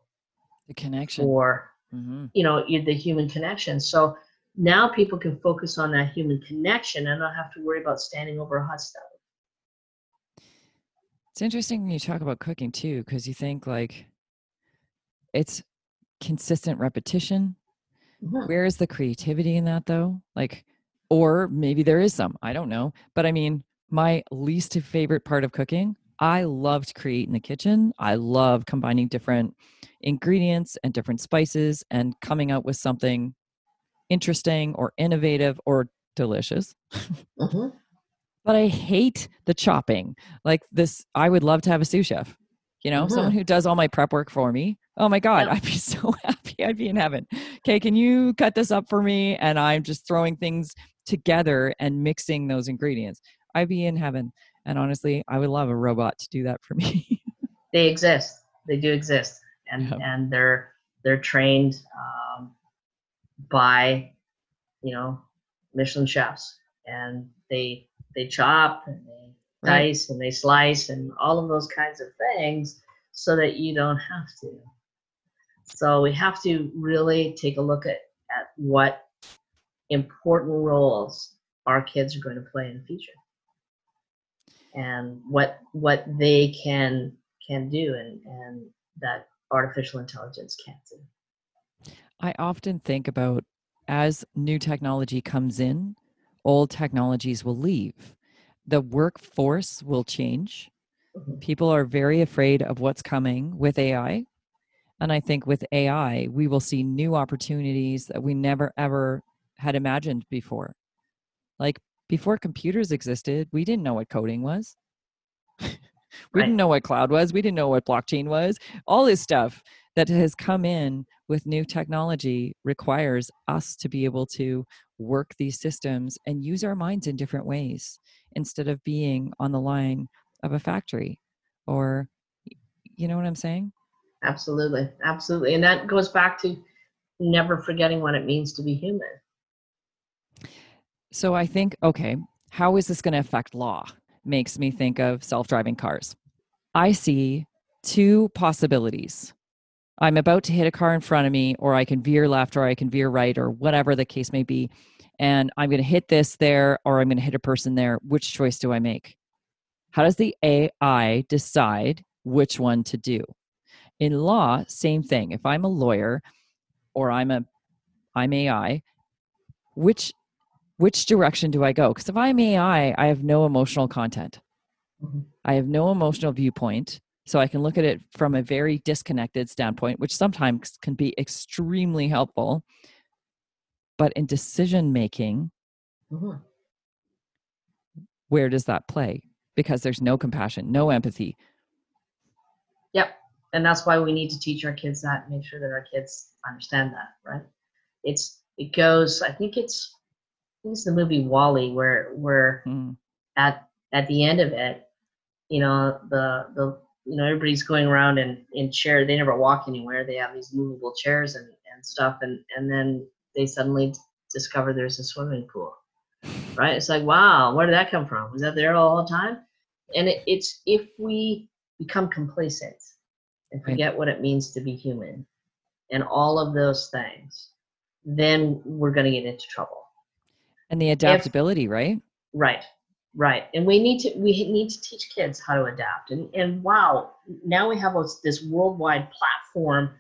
the connection. for hmm you know the human connection so now people can focus on that human connection and not have to worry about standing over a hot stove It's interesting when you talk about cooking too, because you think like it's consistent repetition. Mhm. Where is the creativity in that though? Like, or maybe there is some, I don't know. But I mean, my least favorite part of cooking, I love to create in the kitchen. I love combining different ingredients and different spices and coming out with something interesting or innovative or delicious. hmm but I hate the chopping. Like this, I would love to have a sous chef, you know, Mhm. someone who does all my prep work for me. Oh my God, Yeah. I'd be so happy. I'd be in heaven. Okay, can you cut this up for me? And I'm just throwing things together and mixing those ingredients. I'd be in heaven. And honestly, I would love a robot to do that for me. They exist. They do exist, and Yeah. and they're they're trained um, by you know Michelin chefs, and they they chop and they Right. dice and they slice and all of those kinds of things so that you don't have to. So we have to really take a look at, at what important roles our kids are going to play in the future and what what they can can do and, and that artificial intelligence can't do. I often think about as new technology comes in, old technologies will leave. The workforce will change. Mhm. People are very afraid of what's coming with AI. And I think with AI, we will see new opportunities that we never ever had imagined before. Like before computers existed, we didn't know what coding was. we Right. didn't know what cloud was. We didn't know what blockchain was. All this stuff that has come in with new technology requires us to be able to work these systems and use our minds in different ways instead of being on the line of a factory or you know what i'm saying Absolutely, absolutely, and that goes back to never forgetting what it means to be human. So i think okay how is this going to affect law? Makes me think of self-driving cars. I see two possibilities. I'm about to hit a car in front of me or i can veer left or i can veer right or whatever the case may be and i'm going to hit this there or i'm going to hit a person there. Which choice do i make? How does the ai decide which one to do? In law same thing. If i'm a lawyer or i'm a i'm ai which which direction do i go because if i'm ai i have no emotional content Mhm. i have no emotional viewpoint so i can look at it from a very disconnected standpoint which sometimes can be extremely helpful but in decision making Mhm. where does that play because there's no compassion no empathy Yep, and that's why we need to teach our kids that. Make sure that our kids understand that, right? It's it goes. I think it's It's the movie WALL-E where where Mm, at at the end of it, you know the the you know everybody's going around in in chair. They never walk anywhere. They have these movable chairs and and stuff, and and then they suddenly discover there's a swimming pool, right? It's like wow, where did that come from? Was that there all the time? And it, it's if we become complacent and Right. forget what it means to be human and all of those things, then we're going to get into trouble. And the adaptability right Right, right. And we need to we need to teach kids how to adapt. And and wow, now we have this, this worldwide platform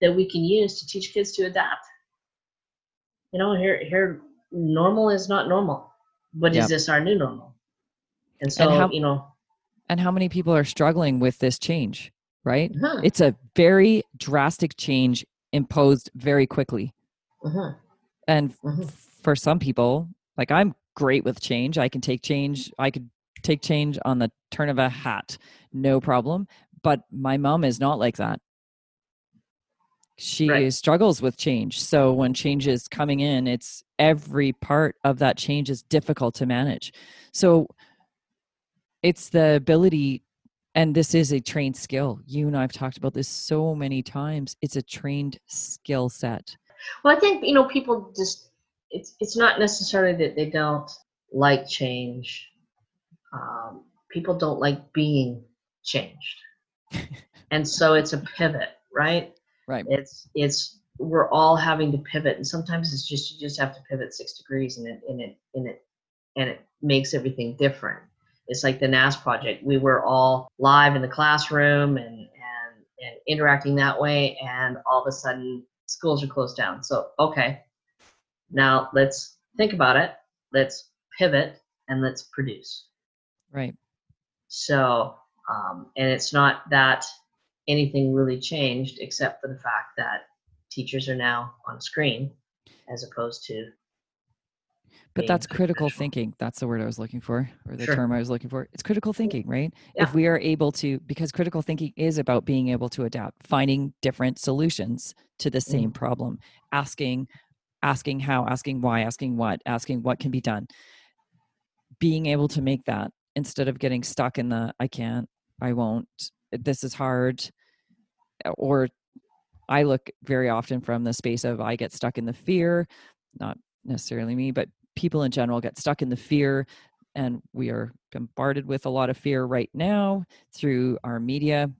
that we can use to teach kids to adapt. You know, here here normal is not normal, but Yep. is this our new normal? And so how- you know, and how many people are struggling with this change right uh-huh, it's a very drastic change imposed very quickly uh-huh, and Mhm. For some people like i'm great with change i can take change i could take change on the turn of a hat no problem but my mom is not like that. She Right. struggles with change so when change is coming in it's every part of that change is difficult to manage. So it's the ability and this is a trained skill you and i've talked about this so many times it's a trained skill set. Well, I think you know people just it's it's not necessarily that they don't like change. Um, people don't like being changed, and so it's a pivot, right? right It's it's we're all having to pivot, and sometimes it's just you just have to pivot six degrees, and it and it and it and it makes everything different. It's like the NAS project. We were all live in the classroom and and and interacting that way, and all of a sudden schools are closed down. So okay, now let's think about it. Let's pivot and let's produce. right So um, and it's not that anything really changed except for the fact that teachers are now on screen as opposed to But that's critical thinking. That's the word I was looking for, or the Sure. term I was looking for. It's critical thinking, right? Yeah. If we are able to, because critical thinking is about being able to adapt, finding different solutions to the same Mm. problem, asking, asking how, asking why, asking what, asking what can be done. Being able to make that instead of getting stuck in the I can't, I won't, this is hard, or I look very often from the space of I get stuck in the fear, not necessarily me, but people in general get stuck in the fear. And we are bombarded with a lot of fear right now through our media.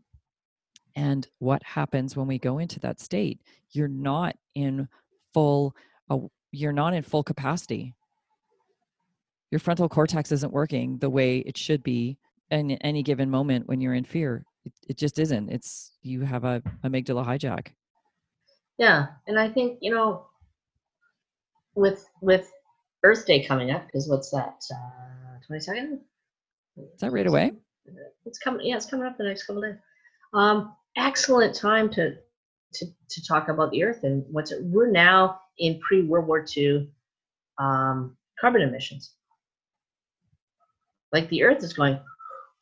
And what happens when we go into that state? You're not in full, uh, you're not in full capacity. Your frontal cortex isn't working the way it should be in any given moment when you're in fear. It, it just isn't. It's you have a amygdala hijack. Yeah, and I think you know, with with Earth Day coming up, because what's that? uh Twenty second. Is that right away? It's coming. Yeah, it's coming up the next couple days. Um, excellent time to to to talk about the Earth and what's it. We're now in pre World War II um, carbon emissions. Like the Earth is going.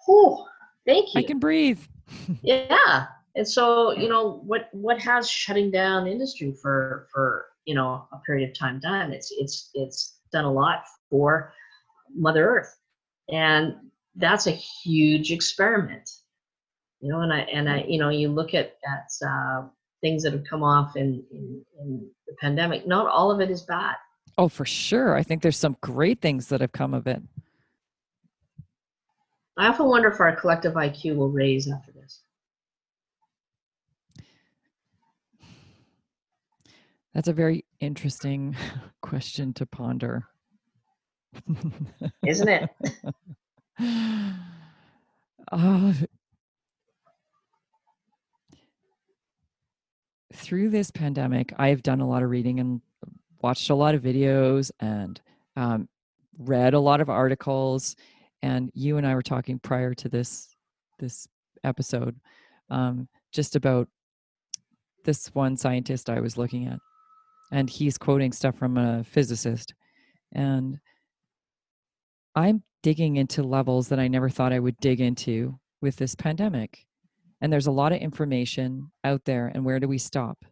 Oh, thank you. I can breathe. yeah and so you know what what has shutting down industry for for you know a period of time done it's it's it's done a lot for mother earth and that's a huge experiment you know and i and i you know you look at at uh, things that have come off in, in in the pandemic not all of it is bad Oh, for sure. I think there's some great things that have come of it. i often wonder if our collective iq will raise after this That's a very interesting question to ponder. isn't it uh, through this pandemic, I've done a lot of reading and watched a lot of videos and um, read a lot of articles. And you and I were talking prior to this this episode um, just about this one scientist I was looking at, and he's quoting stuff from a physicist, and I'm digging into levels that I never thought I would dig into with this pandemic. And there's a lot of information out there, and where do we stop?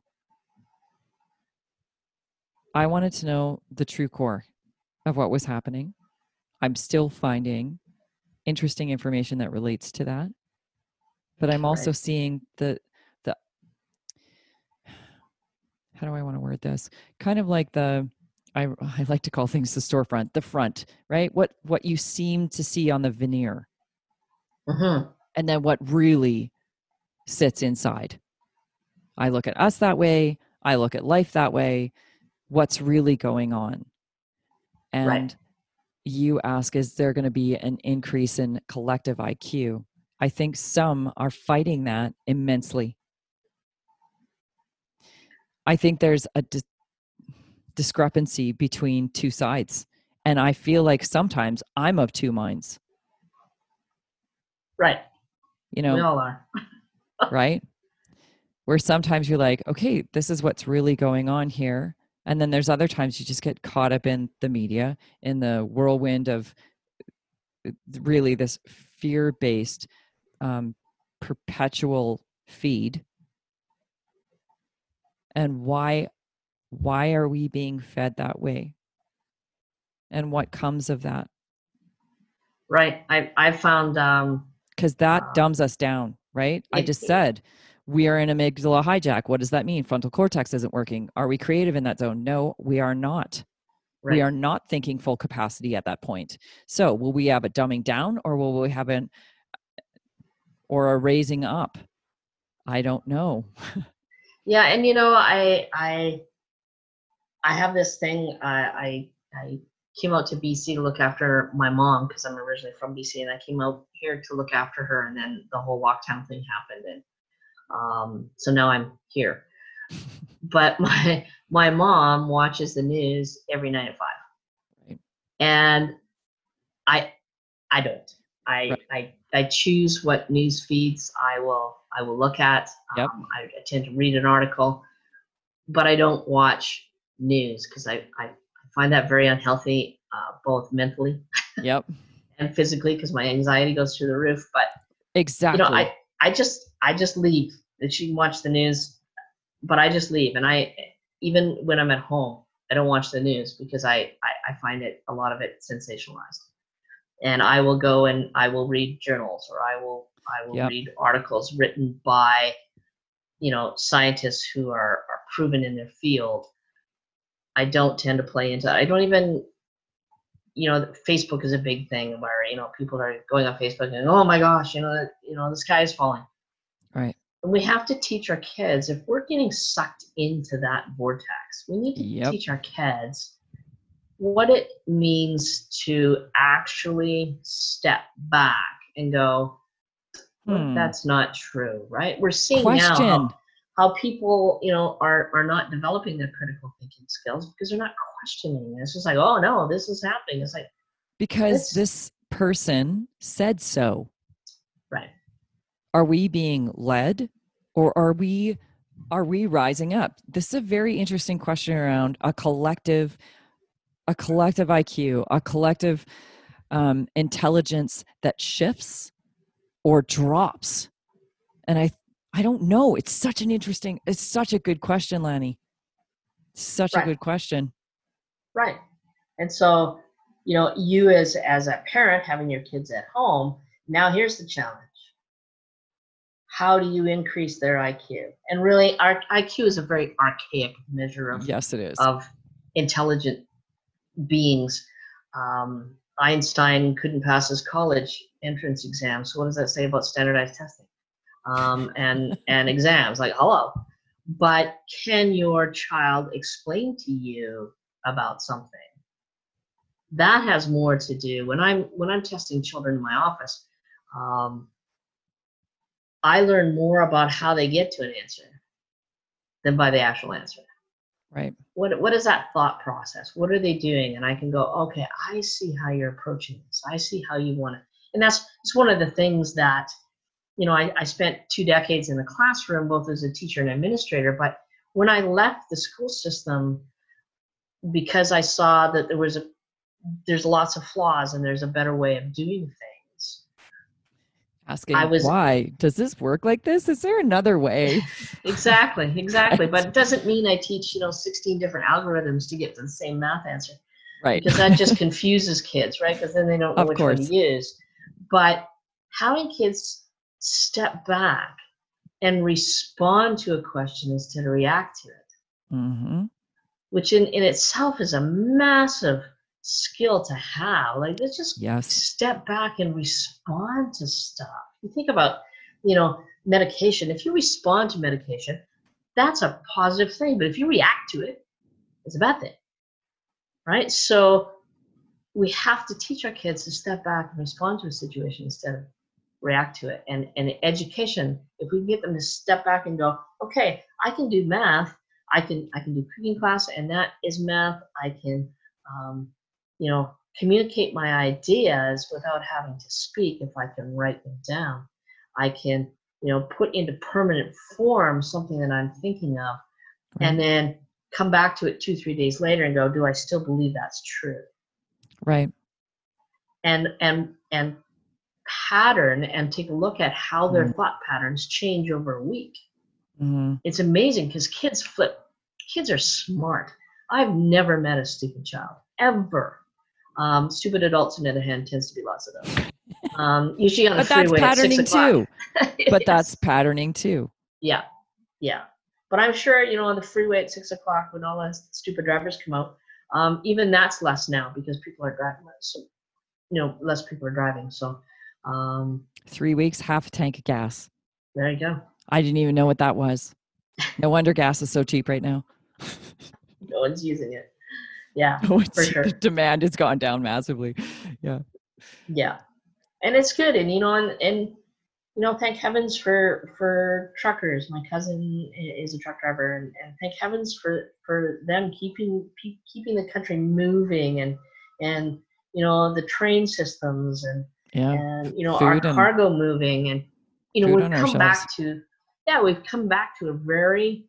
I wanted to know the true core of what was happening. I'm still finding interesting information that relates to that. But I'm also Right. seeing the the how do I want to word this? Kind of like the I, I like to call things the storefront, the front, right? What what you seem to see on the veneer, hmm and then what really sits inside. I look at us that way. I look at life that way. What's really going on? And Right. you ask, is there going to be an increase in collective IQ? I think some are fighting that immensely. I think there's a dis- discrepancy between two sides. And I feel like sometimes I'm of two minds, right you know, we all are right? Where sometimes you're like, okay, this is what's really going on here. And then there's other times you just get caught up in the media, in the whirlwind of uh, really this fear based, um, perpetual feed. And why why are we being fed that way? And what comes of that? right i i found um because that Wow. dumbs us down, right? I just said we are in amygdala hijack. What does that mean? Frontal cortex isn't working. Are we creative in that zone? No, we are not. right We are not thinking full capacity at that point. So, will we have a dumbing down or will we have an or a raising up? I don't know. Yeah, and you know, I I I have this thing. I I, I came out to BC to look after my mom because I'm originally from BC, and I came out here to look after her, and then the whole lockdown thing happened, and um, so now I'm here. But my my mom watches the news every night at five, Right. and I I don't. I Right. I I choose what news feeds I will I will look at. Yep. Um, I, tend to read an article, but I don't watch news because I I find that very unhealthy, uh, both mentally Yep. and physically, because my anxiety goes through the roof. But Exactly. you know, I I just I just leave. That she can watch the news, but I just leave. And I even when I'm at home, I don't watch the news because I I, I find it a lot of it sensationalized. And I will go and I will read journals or I will I will Yep. read articles written by you know scientists who are are proven in their field. I don't tend to play into. I don't even you know, Facebook is a big thing where you know people are going on Facebook and oh my gosh, you know, you know, the sky is falling. Right. And we have to teach our kids if we're getting sucked into that vortex, we need to Yep. teach our kids what it means to actually step back and go, Hmm. that's not true, right? We're seeing now Question. how, how people, you know, are are not developing their critical thinking skills because they're not questioning. It's just like, oh no, this is happening. It's like, because It's- this person said so. right, Are we being led or are we are we rising up? This is a very interesting question around a collective a collective IQ, a collective um, intelligence that shifts or drops. And I I don't know. It's such an interesting, it's such a good question, Lanny. Such a good question. right. And so, you know, you as as a parent having your kids at home, now here's the challenge. How do you increase their IQ? And really, our IQ is a very archaic measure of Yes, it is. of intelligent beings. Um, Einstein couldn't pass his college entrance exam. So what does that say about standardized testing um, and and exams? Like hello, but can your child explain to you about something? That has more to do when I'm when I'm testing children in my office. Um, I learn more about how they get to an answer than by the actual answer right. what what is that thought process what are they doing and i can go okay i see how you're approaching this i see how you want to and that's it's one of the things that you know I, I spent two decades in the classroom both as a teacher and administrator but when i left the school system because i saw that there was a there's lots of flaws and there's a better way of doing things Asking I was- why does this work like this? Is there another way? exactly exactly but it doesn't mean i teach you know 16 different algorithms to get to the same math answer right. because that just confuses kids, right? Because then they don't know Of which one to use. But having kids step back and respond to a question instead of react to it, hmm which in, in itself is a massive skill to have. Like, let's just Yes. step back and respond to stuff. You think about, you know, medication. If you respond to medication, that's a positive thing. But if you react to it, it's a bad thing. Right? So we have to teach our kids to step back and respond to a situation instead of react to it. And and education, if we can get them to step back and go, okay, I can do math, I can I can do cooking class, and that is math. I can um, you know, communicate my ideas without having to speak if I can write them down. I can, you know, put into permanent form something that I'm thinking of and then come back to it two, three days later and go, do I still believe that's true? Right. And and and pattern and take a look at how their Mhm. thought patterns change over a week. hmm It's amazing because kids flip. Kids are smart. I've never met a stupid child ever. Um, stupid adults, on the other hand, tends to be lots of those. Um, usually on the But that's freeway at six patterning o'clock. too. But that's patterning too. yeah, yeah. But I'm sure you know on the freeway at six o'clock when all the stupid drivers come out, um, even that's less now because people are driving. So, you know, less people are driving. So, um, Three weeks, half a tank of gas. there you go. I didn't even know what that was. No wonder gas is so cheap right now. No one's using it. Yeah. No For sure. The demand has gone down massively. Yeah. yeah and it's good and you know and, and you know thank heavens for for truckers my cousin is a truck driver and, and thank heavens for for them keeping pe- keeping the country moving and and you know the train systems and Yeah. and you know our Food and- cargo moving and you know we've our come back to yeah we've come back to a very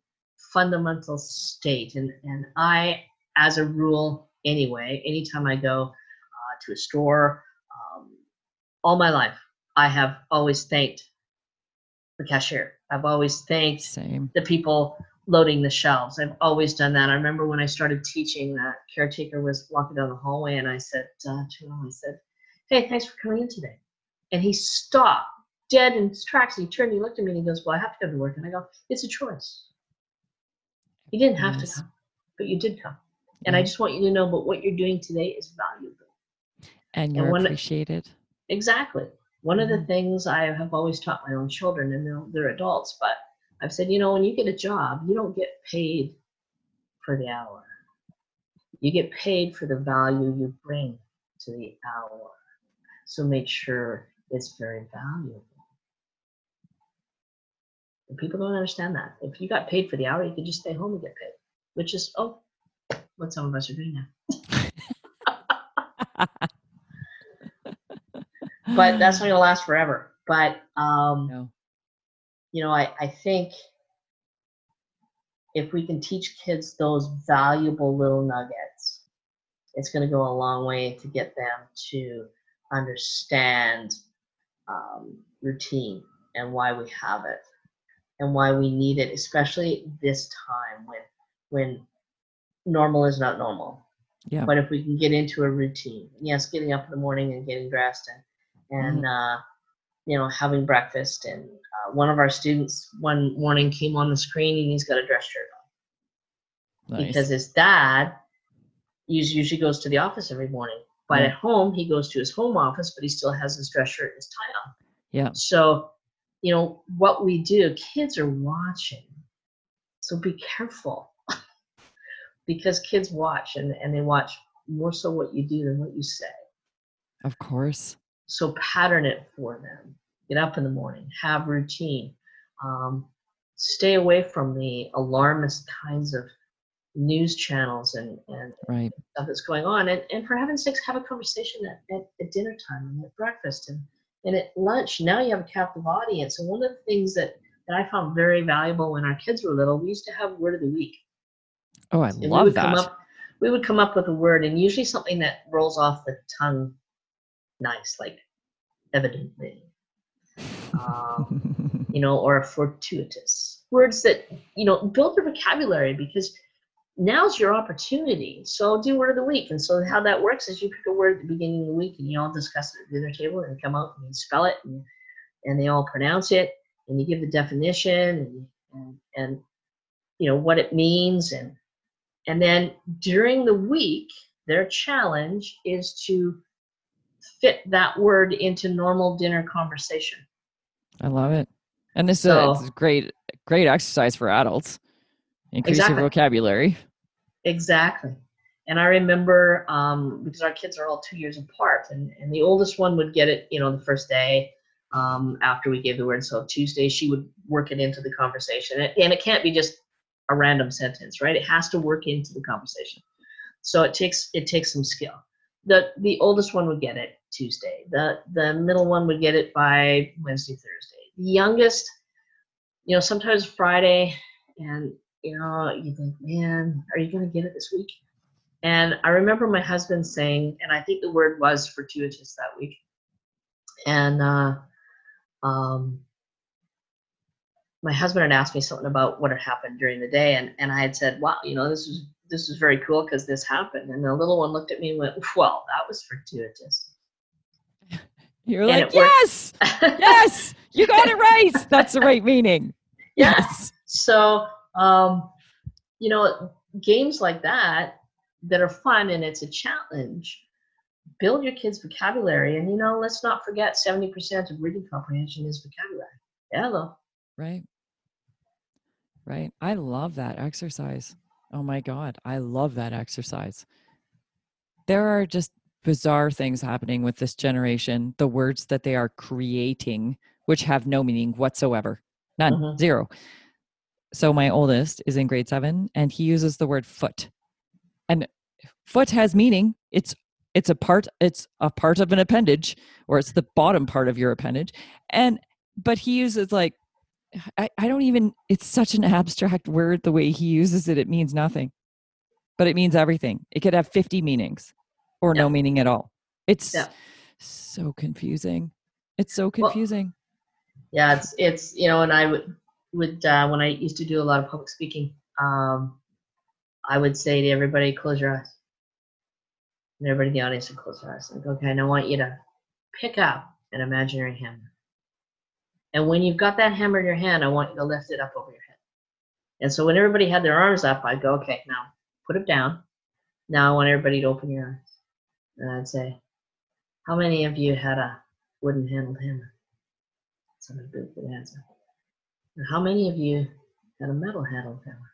fundamental state and and i as a rule anyway. Anytime I go uh, to a store, um, all my life, I have always thanked the cashier. I've always thanked Same. the people loading the shelves. I've always done that. I remember when I started teaching, that caretaker was walking down the hallway, and I said uh, to him, I said, "Hey, thanks for coming in today." And he stopped dead in his tracks. And he turned, and he looked at me, and he goes, "Well, I have to go to work." And I go, "It's a choice. You didn't have Yes. to come, but you did come." And I just want you to know, but what you're doing today is valuable. And and you're when- appreciated. Exactly. One of the Mhm. things I have always taught my own children, and they're, they're adults, but I've said, you know, when you get a job, you don't get paid for the hour. You get paid for the value you bring to the hour. So make sure it's very valuable. And people don't understand that. If you got paid for the hour, you could just stay home and get paid, which is, oh, what some of us are doing now. But that's not going to last forever. But um, no. you know, I, I think if we can teach kids those valuable little nuggets, it's going to go a long way to get them to understand um, routine and why we have it and why we need it, especially this time when when normal is not normal. Yeah. But if we can get into a routine, yes, getting up in the morning and getting dressed and and uh, you know having breakfast and uh, one of our students one morning came on the screen and he's got a dress shirt on Nice. because his dad usually goes to the office every morning but at home he goes to his home office but he still has his dress shirt and his tie on. Yeah. so you know what we do kids are watching. So be careful. Because kids watch and, and they watch more so what you do than what you say. Of course. so pattern it for them. Get up in the morning have routine. Um, stay away from the alarmist kinds of news channels and, and Right. stuff that's going on and, and for heaven's sakes have a conversation at, at, at dinner time and at breakfast and, and at lunch now you have a captive audience and one of the things that, that i found very valuable when our kids were little we used to have word of the week Oh, I and we love would come that. up we would come up with a word and usually something that rolls off the tongue nice like evidently um, you know or fortuitous words that you know build your vocabulary because now's your opportunity so do word of the week and so how that works is you pick a word at the beginning of the week and you all discuss it at the dinner table and come out and you spell it and, and they all pronounce it and you give the definition and, and and you know what it means and and then during the week their challenge is to fit that word into normal dinner conversation I love it. And this So- is a great, great exercise for adults. Increase Exactly. your vocabulary. Exactly. And I remember um, because our kids are all two years apart, and, and the oldest one would get it, you know, the first day um, after we gave the word. So Tuesday, she would work it into the conversation. And it, and it can't be just a random sentence, right? It has to work into the conversation. So it takes it takes some skill. The the oldest one would get it Tuesday. The the middle one would get it by Wednesday, Thursday. The youngest, you know, sometimes Friday, and you know, you think, man, are you going to get it this week? And I remember my husband saying, and I think the word was fortuitous that week. And uh, um, my husband had asked me something about what had happened during the day, and, and I had said, wow, you know, this was this was very cool because this happened. And the little one looked at me and went, well, that was fortuitous. You're And like, yes, yes, you got it right. That's the right meaning. Yeah. Yes. So, um, you know, games like that that are fun and it's a challenge build your kids' vocabulary. And, you know, let's not forget 70% of reading comprehension is vocabulary. Yeah, though. Right. Right. I love that exercise. Oh my God. I love that exercise. There are just bizarre things happening with this generation, the words that they are creating, which have no meaning whatsoever. None, Mhm. zero. So my oldest is in grade seven and he uses the word foot. And foot has meaning. It's it's a part it's a part of an appendage or it's the bottom part of your appendage. And but he uses like I, I don't even it's such an abstract word the way he uses it it means nothing but it means everything. It could have 50 meanings or Yeah. no meaning at all. It's Yeah. so confusing. It's so Well, confusing. yeah it's it's you know and i would would uh, when i used to do a lot of public speaking um i would say to everybody close your eyes. And everybody in the audience would close their eyes like okay and i want you to pick up an imaginary hammer. And when you've got that hammer in your hand i want you to lift it up over your head. And so when everybody had their arms up i'd go okay now put it down. Now i want everybody to open your eyes. And i'd say how many of you had a wooden handled hammer? Somebody put their hands How many of you had a metal handled hammer?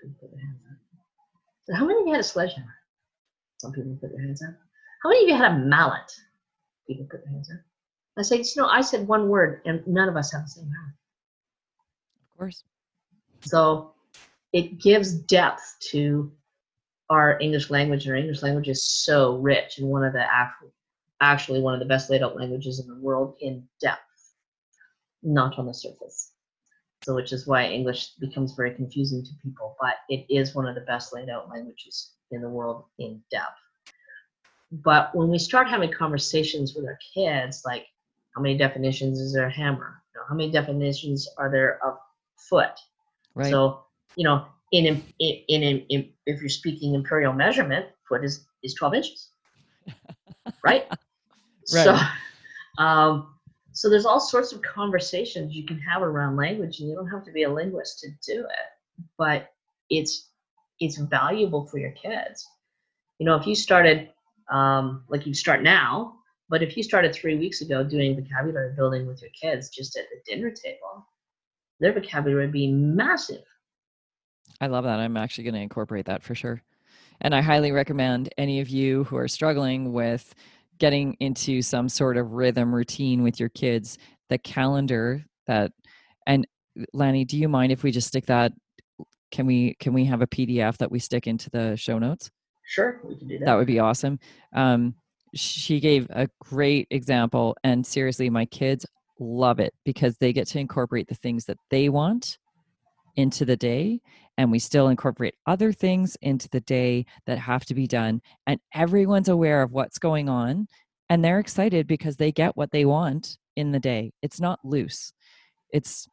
People put their hands up. So how many of you had a sledgehammer? Some people put their hands up. How many of you had a mallet? People put their hands up. I said, you know, I said one word, and none of us have the same mallet. Of course. So it gives depth to our English language, and our English language is so rich and one of the actual, actually one of the best laid out languages in the world in depth, not on the surface. So which is why English becomes very confusing to people, but it is one of the best laid out languages in the world in depth. But when we start having conversations with our kids, like how many definitions is there a hammer? You know, how many definitions are there of foot? Right. So, you know, in, in, in, in, if you're speaking imperial measurement, foot is, is 12 inches, right? right. So, um, so there's all sorts of conversations you can have around language, and you don't have to be a linguist to do it. But it's it's valuable for your kids. You know, if you started um, like you start now, but if you started three weeks ago doing vocabulary building with your kids just at the dinner table, their vocabulary would be massive. I love that. I'm actually going to incorporate that for sure. And I highly recommend any of you who are struggling with getting into some sort of rhythm routine with your kids, the calendar that and Lanny, do you mind if we just stick that can we can we have a PDF that we stick into the show notes? Sure, we can do that. That would be awesome. Um, she gave a great example, and seriously, my kids love it because they get to incorporate the things that they want into the day, and we still incorporate other things into the day that have to be done. And everyone's aware of what's going on, and they're excited because they get what they want in the day. It's not loose. It's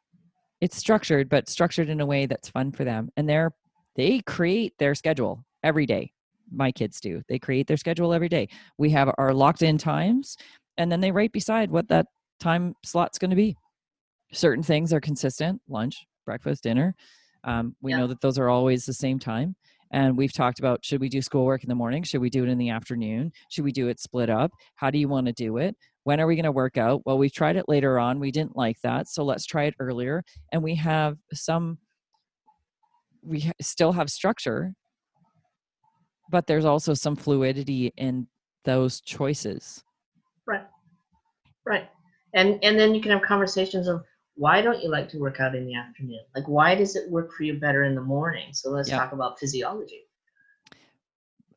it's structured, but structured in a way that's fun for them. And they're they create their schedule every day my kids do. They create their schedule every day. We have our locked in times, and then they write beside what that time slot's going to be. Certain things are consistent lunch, breakfast, dinner. Um, we Yeah. know that those are always the same time. And we've talked about should we do schoolwork in the morning? Should we do it in the afternoon? Should we do it split up? How do you want to do it? When are we going to work out? Well, we've tried it later on. We didn't like that. So let's try it earlier. And we have some, we still have structure but there's also some fluidity in those choices. Right. Right. And and then you can have conversations of why don't you like to work out in the afternoon? Like why does it work for you better in the morning? So let's Yeah. talk about physiology.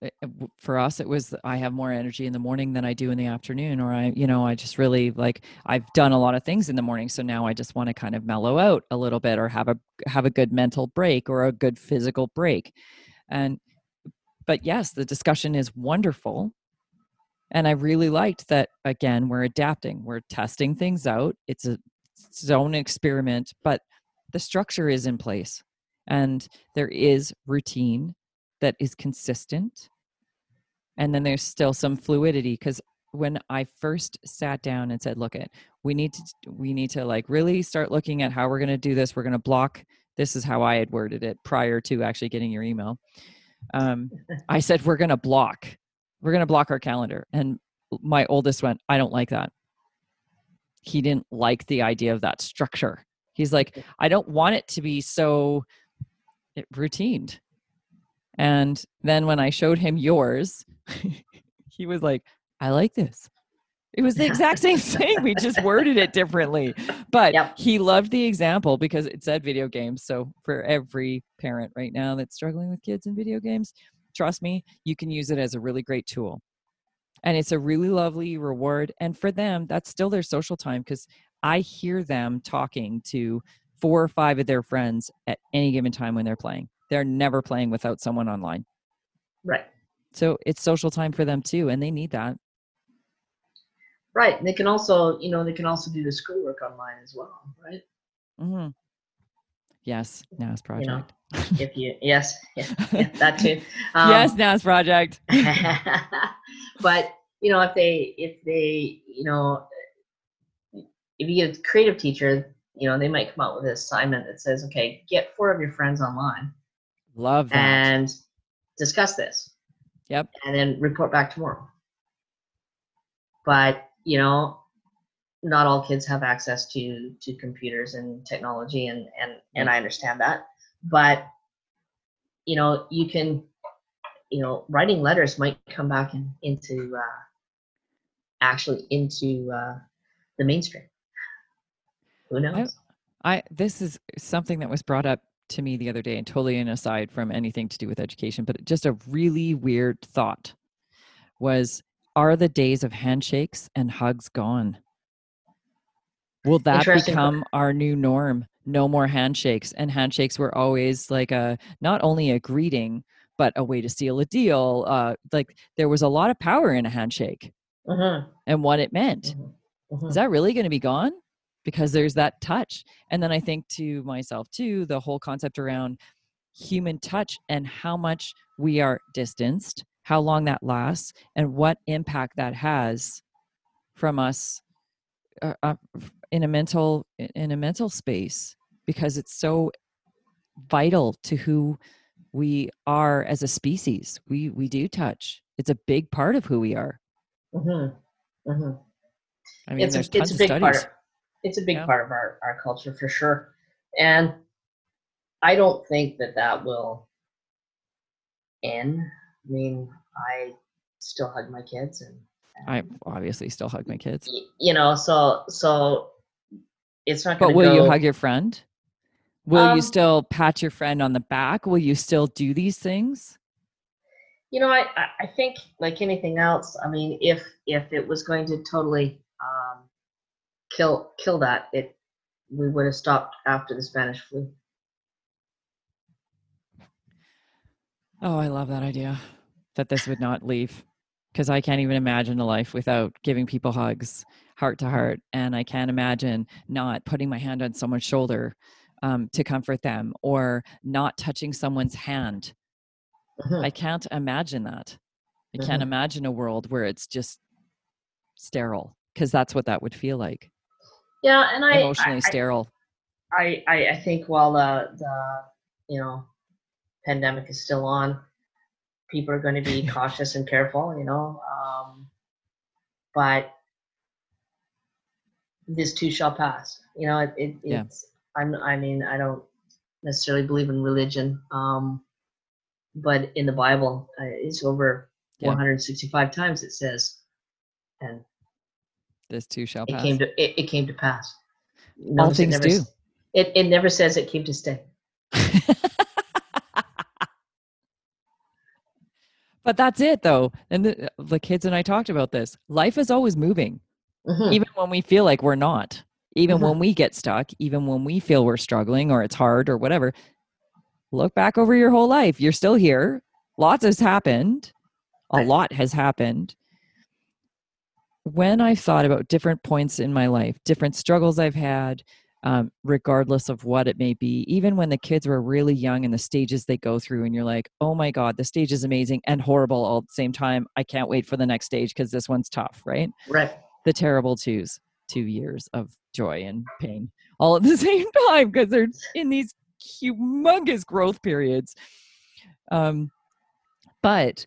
Uh, w- For us, it was I have more energy in the morning than I do in the afternoon, or I, you know, I just really like I've done a lot of things in the morning, so now I just want to kind of mellow out a little bit, or have a have a good mental break or a good physical break, and but yes, the discussion is wonderful. And I really liked that again, we're adapting, we're testing things out. It's a own experiment, but the structure is in place and there is routine that is consistent. And then there's still some fluidity because when I first sat down and said, look it, we need to we need to like really start looking at how we're gonna do this. We're gonna block this is how I had worded it prior to actually getting your email um, I said, we're going to block. We're going to block our calendar. And my oldest went, I don't like that. He didn't like the idea of that structure. He's like, I don't want it to be so it- routined. And then when I showed him yours, he was like, I like this. It was the exact same thing. We just worded it differently. But Yep. he loved the example because it said video games. So for every parent right now that's struggling with kids and video games, trust me, you can use it as a really great tool. And it's a really lovely reward. And for them, that's still their social time because I hear them talking to four or five of their friends at any given time when they're playing. They're never playing without someone online. Right. So it's social time for them too, and they need that. Right. And they can also, you know, they can also do the schoolwork online as well, right? hmm Yes, NAS You know, project. if you, yes, that too. Um, yes, NAS project. but you know, if they, if they, you know, if you get a creative teacher, you know, they might come out with an assignment that says, okay, get four of your friends online Love that. and discuss this. Yep. And then report back tomorrow. But, you know, not all kids have access to to computers and technology and and and I understand that. But you know, you can you know, writing letters might come back in, into uh actually into uh the mainstream. Who knows? I this is something that was brought up to me the other day, and totally an aside from anything to do with education, but just a really weird thought was: Are the days of handshakes and hugs gone? Will that become our new norm? No more handshakes, and handshakes were always like a not only a greeting, but a way to seal a deal. Uh, like there was a lot of power in a handshake Mhm, and what it meant mhm, mhm. is that really going to be gone because there's that touch and then i think to myself too the whole concept around human touch and how much we are distanced how long that lasts and what impact that has from us uh, uh, in a mental in a mental space because it's so vital to who we are as a species. We we do touch. It's a big part of who we are. Mhm, mhm. i mean it's a, there's tons it's a of big studies. part of, it's a big Yeah. part of our, our culture for sure. And i don't think that that will end. I mean i still hug my kids and, i obviously still hug my kids. you know so so it's not But going to will go you hug your friend? Will you Um, still pat your friend on the back? Will you still do these things? you know I, I i think like anything else i mean if if it was going to totally um kill kill that it we would have stopped after the spanish flu Oh, I love that idea that this would not leave because I can't even imagine a life without giving people hugs heart to heart. And I can't imagine not putting my hand on someone's shoulder um, to comfort them or not touching someone's hand. Mhm, I can't imagine that. I can't Mhm. imagine a world where it's just sterile because that's what that would feel like yeah and i emotionally I, sterile. I, I I think while the the you know pandemic is still on, people are going to be cautious and careful. You know, um, but this too shall pass. You know, it, it Yeah. it's I'm I mean I don't necessarily believe in religion, um, but in the Bible uh, it's over Yeah. 165 times it says, and This too shall it pass. came to it, it came to pass. All Notice it things never do. It it never says it came to stay. but that's it though and the, the kids and i talked about this life is always moving Mhm. even when we feel like we're not even Mhm. when we get stuck even when we feel we're struggling or it's hard or whatever look back over your whole life. You're still here. Lots has happened. A lot has happened. When i've thought about different points in my life different struggles i've had um, regardless of what it may be even when the kids were really young and the stages they go through and you're like oh my god the stage is amazing and horrible all at the same time. I can't wait for the next stage because this one's tough right? Right. The terrible twos two years of joy and pain all at the same time because they're in these humongous growth periods. Um, but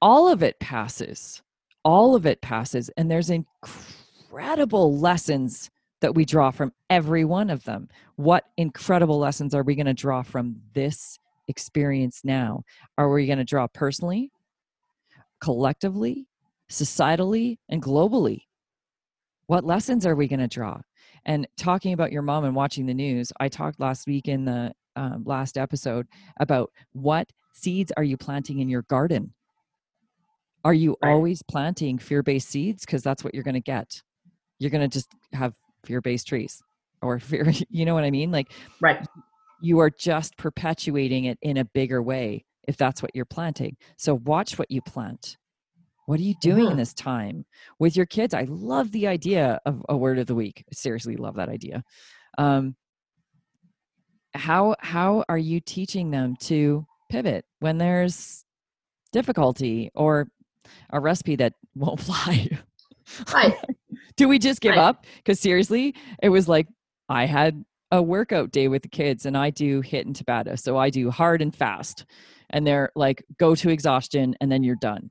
all of it passes all of it passes and there's incredible lessons that we draw from every one of them. What incredible lessons are we going to draw from this experience now? Are we going to draw personally collectively societally and globally what lessons are we going to draw and talking about your mom and watching the news i talked last week in the um, last episode about what seeds are you planting in your garden are you Right. always planting fear-based seeds because that's what you're going to get you're going to just have fear-based trees or fear you know what i mean like Right. you are just perpetuating it in a bigger way if that's what you're planting. So watch what you plant. What are you doing in this time with your kids? I love the idea of a word of the week. Seriously, love that idea. Um, how how are you teaching them to pivot when there's difficulty or a recipe that won't fly? Right. Do we just give Right. up? Because seriously, it was like I had a workout day with the kids and I do HIIT and Tabata. So I do hard and fast. And they're like, go to exhaustion and then you're done.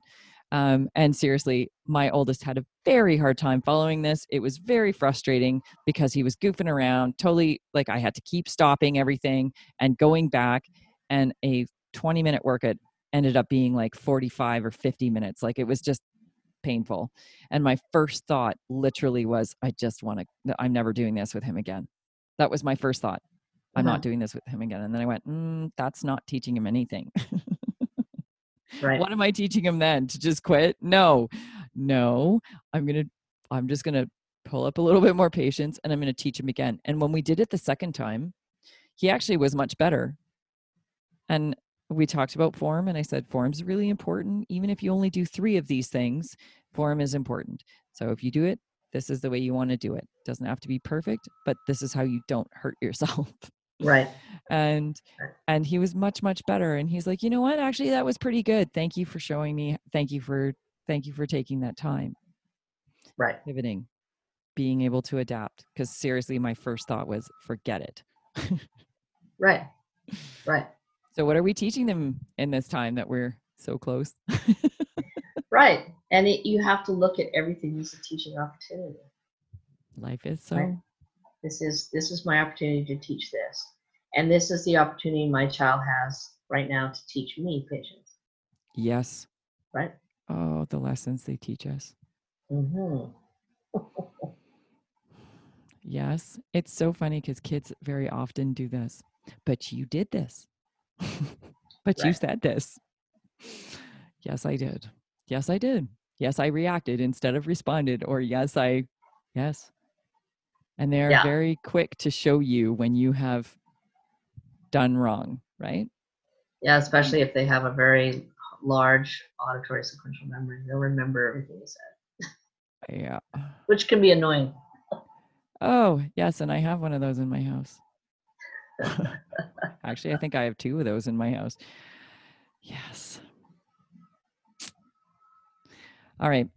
Um, and seriously, my oldest had a very hard time following this. It was very frustrating because he was goofing around, totally like I had to keep stopping everything and going back. And a 20 minute workout ended up being like 45 or 50 minutes. Like it was just painful. And my first thought literally was, I just want to, I'm never doing this with him again. That was my first thought. I'm Uh-huh. not doing this with him again. And then I went, mm, that's not teaching him anything. Right. what am I teaching him then? To just quit? No, no. I'm to, I'm just to pull up a little bit more patience and I'm to teach him again. And when we did it the second time, he actually was much better. And we talked about form and I said, form's really important. Even if you only do three of these things, form is important. So if you do it, this is the way you want to do it. Doesn't have to be perfect, but this is how you don't hurt yourself. Right. and and he was much much better and he's like you know what actually that was pretty good thank you for showing me thank you for thank you for taking that time Right. pivoting being able to adapt because seriously my first thought was forget it Right. Right. so what are we teaching them in this time that we're so close Right. And it, you have to look at everything as a teaching opportunity. life is so Right. This is this is my opportunity to teach this, and this is the opportunity my child has right now to teach me patience. yes. Right. oh the lessons they teach us. Mm-hmm. yes. It's so funny because kids very often do this. But you did this. But you said this. Yes i did. Yes i did. Yes i reacted instead of responded or yes i yes and they're Yeah. very quick to show you when you have done wrong right? Yeah, mm. especially if they have a very large auditory sequential memory, they'll remember everything you said, yeah. Which can be annoying. oh yes and i have one of those in my house. Actually i think i have two of those in my house. Yes. All right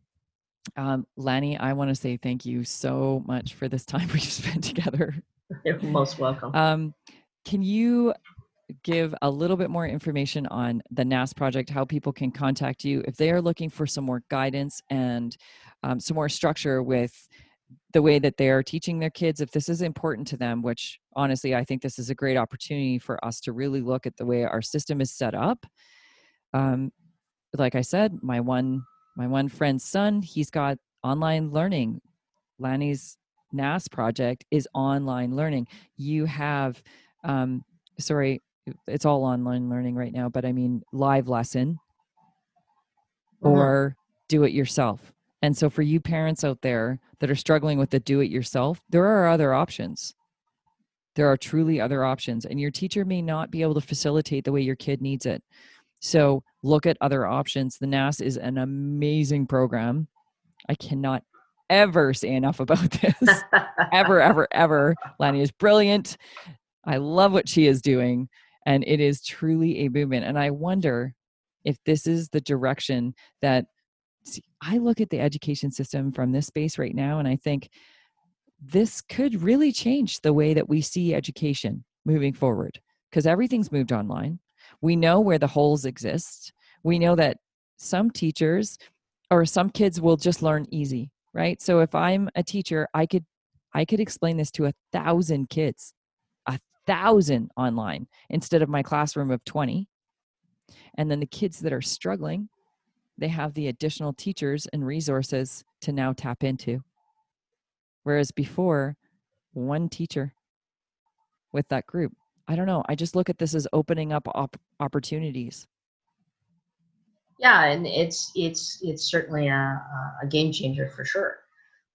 um, Lanny, I want to say thank you so much for this time we've spent together. You're most welcome. Um, can you give a little bit more information on the NAS project, how people can contact you if they are looking for some more guidance and um, some more structure with the way that they are teaching their kids? If this is important to them, which honestly, I think this is a great opportunity for us to really look at the way our system is set up. Um, like I said, my one my one friend's son, he's got online learning. Lanny's NAS project is online learning. You have, um, sorry, it's all online learning right now, but I mean live lesson Mhm. or do it yourself. And so for you parents out there that are struggling with the do it yourself, there are other options. There are truly other options, and your teacher may not be able to facilitate the way your kid needs it. So look at other options. The NAS is an amazing program. I cannot ever say enough about this. ever, ever, ever. Lani is brilliant. I love what she is doing. And it is truly a movement. And I wonder if this is the direction that see, I look at the education system from this space right now, and I think this could really change the way that we see education moving forward because everything's moved online. We know where the holes exist. We know that some teachers or some kids will just learn easy, right? So if I'm a teacher, I could I could explain this to a thousand kids, a thousand online instead of my classroom of 20. And then the kids that are struggling, they have the additional teachers and resources to now tap into. Whereas before, one teacher with that group. I don't know. I just look at this as opening up op- opportunities. yeah, and it's it's it's certainly a, a game changer for sure.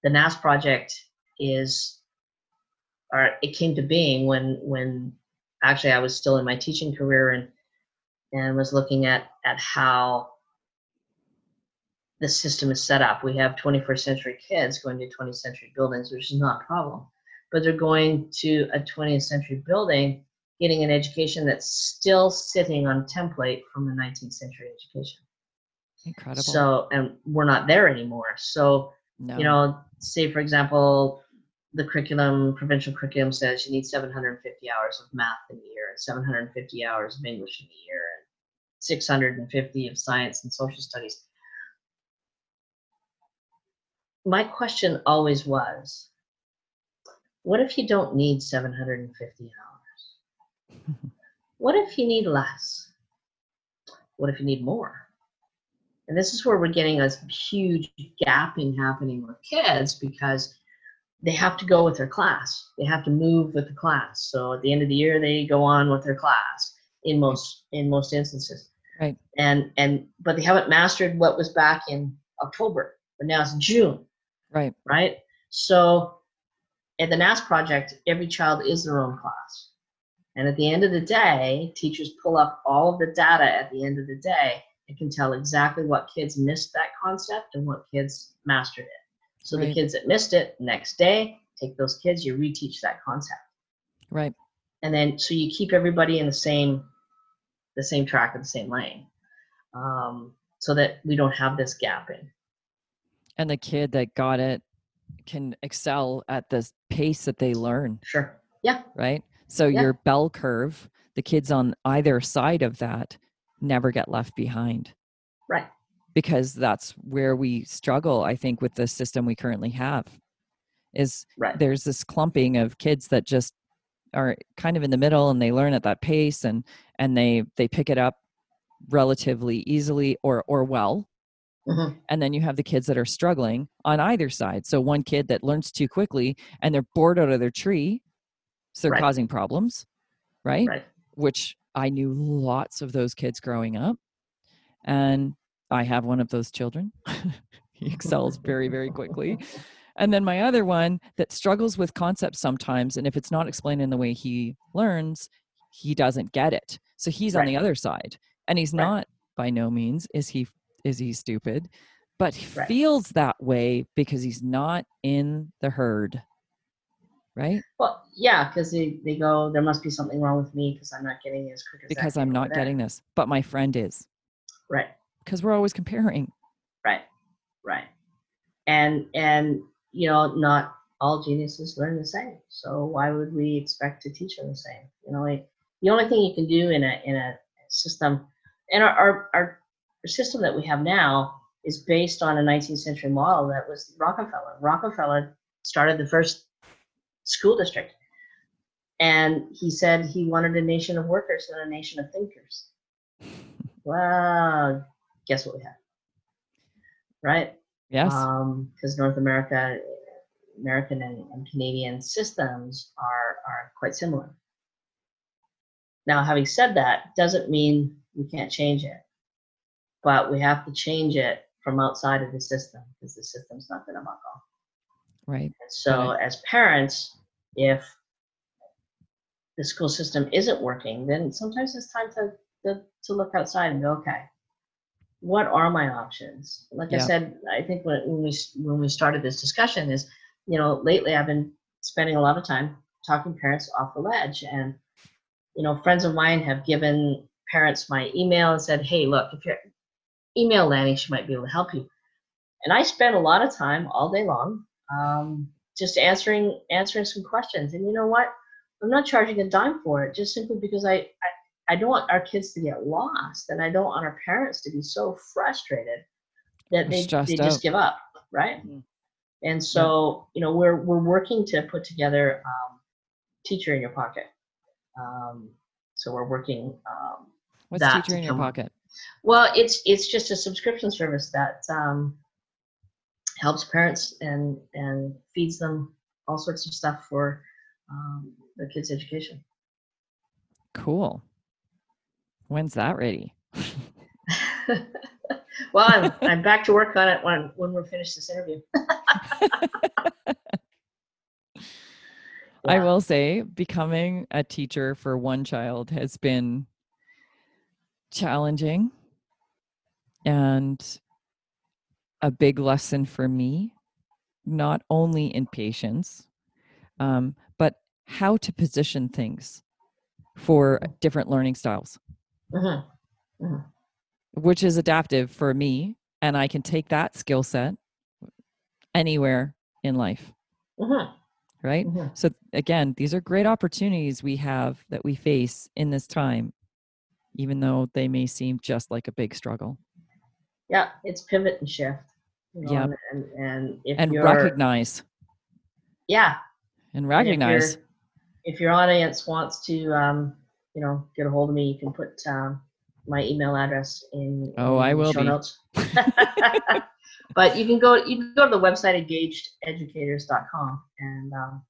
The NAS project is, or it came to being when when actually I was still in my teaching career and and was looking at at how the system is set up. We have 21st century kids going to 20th century buildings, which is not a problem, but they're going to a 20th century building, getting an education that's still sitting on template from the 19th century education. Incredible. So, and we're not there anymore. So, no. you know, say for example, the curriculum, provincial curriculum says you need 750 hours of math in a year, and 750 hours of English in a year, and 650 of science and social studies. My question always was, what if you don't need 750 hours? What if you need less? What if you need more? And this is where we're getting a huge gapping happening with kids because they have to go with their class. They have to move with the class. So at the end of the year, they go on with their class in most in most instances. Right. And and but they haven't mastered what was back in October, but now it's June. Right. Right. So at the NAS project, every child is their own class. And at the end of the day, teachers pull up all of the data at the end of the day it can tell exactly what kids missed that concept and what kids mastered it. So right. the kids that missed it, next day, take those kids, you reteach that concept. Right. And then so you keep everybody in the same the same track of the same lane. Um, so that we don't have this gap in. And the kid that got it can excel at the pace that they learn. Sure. Yeah. Right. So yeah. your bell curve, the kids on either side of that never get left behind. Right. Because that's where we struggle, I think, with the system we currently have. Is right. there's this clumping of kids that just are kind of in the middle and they learn at that pace and and they they pick it up relatively easily or or well mm-hmm. and then you have the kids that are struggling on either side so one kid that learns too quickly and they're bored out of their tree so they're right. causing problems right? right which I knew lots of those kids growing up. And I have one of those children. he excels very, very quickly. And then my other one that struggles with concepts sometimes. And if it's not explained in the way he learns, he doesn't get it. So he's right. on the other side. And he's right. not by no means is he is he stupid, but he right. feels that way because he's not in the herd right? Well, yeah, because they, they go, there must be something wrong with me because I'm not getting as quick as because I'm not getting this, but my friend is. Right. Because we're always comparing. Right. Right. And and you know, not all geniuses learn the same. So why would we expect to teach them the same? You know, like the only thing you can do in a in a system, and our our, our system that we have now is based on a 19th century model that was Rockefeller. Rockefeller started the first school district. And he said he wanted a nation of workers and a nation of thinkers. Well, guess what we have? Right? Yes. Because um, North America, American and, and Canadian systems are, are quite similar. Now, having said that, doesn't mean we can't change it, but we have to change it from outside of the system because the system's not going to buckle. Right. So, right. as parents, if the school system isn't working, then sometimes it's time to, to, to look outside and go, okay, what are my options? Like yeah. I said, I think when, when we when we started this discussion is, you know, lately I've been spending a lot of time talking parents off the ledge, and you know, friends of mine have given parents my email and said, hey, look, if you're email Lanny, she might be able to help you. And I spend a lot of time all day long um, just answering answering some questions. And you know what? I'm not charging a dime for it, just simply because I, I, I don't want our kids to get lost, and I don't want our parents to be so frustrated that they, they just give up, right? Mm-hmm. And so, you know, we're we're working to put together um, teacher in your pocket. Um, so we're working. Um, What's teacher in your pocket? Well, it's it's just a subscription service that um, helps parents and and feeds them all sorts of stuff for um, their kids' education. Cool. When's that ready? well, I'm I'm back to work on it when when we're finished this interview. yeah. I will say, becoming a teacher for one child has been challenging and a big lesson for me, not only in patience, um, but how to position things for different learning styles, Mm-hmm. Mm-hmm. which is adaptive for me. And I can take that skill set anywhere in life, Mm-hmm. right? Mm-hmm. So, again, these are great opportunities we have that we face in this time, even though they may seem just like a big struggle. Yeah, it's pivot and shift. You know, Yeah. and, and and if And you're recognize, yeah, and and if recognize. if your audience wants to, um, you know, get a hold of me, you can put um, my email address in. Oh, in I will show be. Notes. but you can go. You can go to the website engagededucators.com, and um,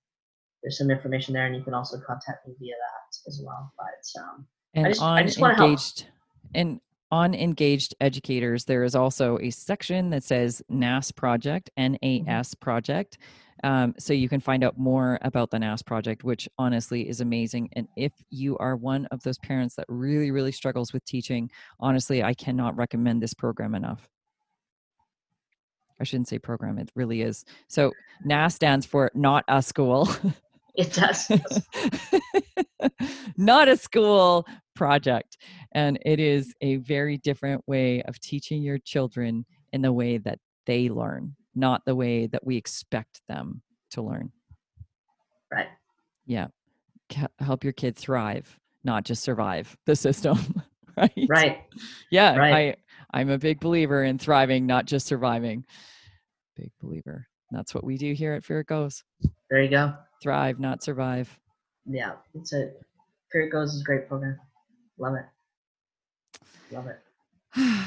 there's some information there, and you can also contact me via that as well. But um, and just- I on just wanna help. engaged and on engaged educators there is also a section that says nas project Mm-hmm. nas project um, so you can find out more about the nas project which honestly is amazing and if you are one of those parents that really really struggles with teaching honestly i cannot recommend this program enough i shouldn't say program it really is so nas stands for not a school it does. not a school project. And it is a very different way of teaching your children in the way that they learn, not the way that we expect them to learn. right. Yeah. Help your kid thrive, not just survive the system. right. Right. Yeah. Right. I, I'm a big believer in thriving, not just surviving. Big believer. That's what we do here at Fear It Goes. There you go. Thrive, not survive. Yeah, it's a. Fear it goes is a great program. Love it. Love it.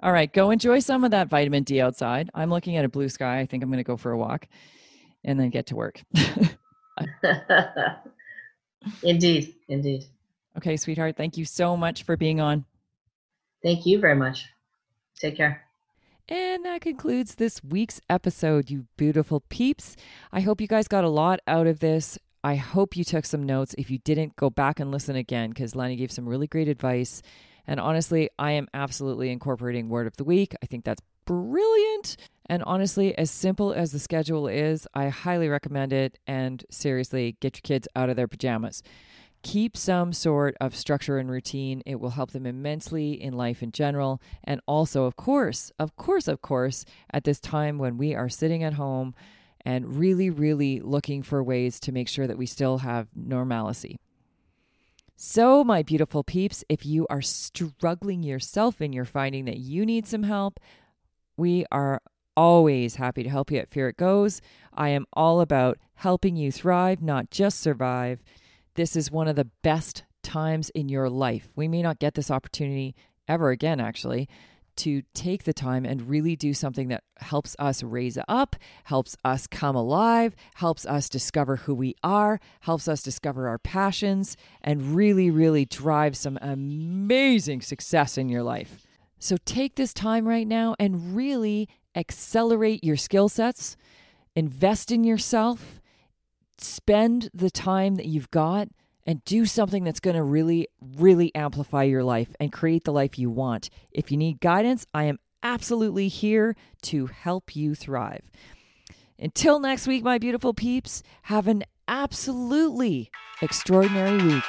All right, go enjoy some of that vitamin D outside. I'm looking at a blue sky. I think I'm going to go for a walk and then get to work. indeed, indeed. okay, sweetheart, thank you so much for being on. Thank you very much. Take care. And that concludes this week's episode, you beautiful peeps. I hope you guys got a lot out of this. I hope you took some notes. If you didn't, go back and listen again because Lenny gave some really great advice. And honestly, I am absolutely incorporating word of the week. I think that's brilliant. And honestly, as simple as the schedule is, I highly recommend it. And seriously, get your kids out of their pajamas. Keep some sort of structure and routine. It will help them immensely in life in general. And also, of course, of course, of course, at this time when we are sitting at home and really, really looking for ways to make sure that we still have normalcy. So, my beautiful peeps, if you are struggling yourself and you're finding that you need some help, we are always happy to help you at Fear It Goes. I am all about helping you thrive, not just survive. This is one of the best times in your life. We may not get this opportunity ever again, actually, to take the time and really do something that helps us raise up, helps us come alive, helps us discover who we are, helps us discover our passions, and really, really drive some amazing success in your life. So take this time right now and really accelerate your skill sets, invest in yourself, spend the time that you've got and do something that's going to really, really amplify your life and create the life you want. If you need guidance, I am absolutely here to help you thrive. Until next week, my beautiful peeps, have an absolutely extraordinary week.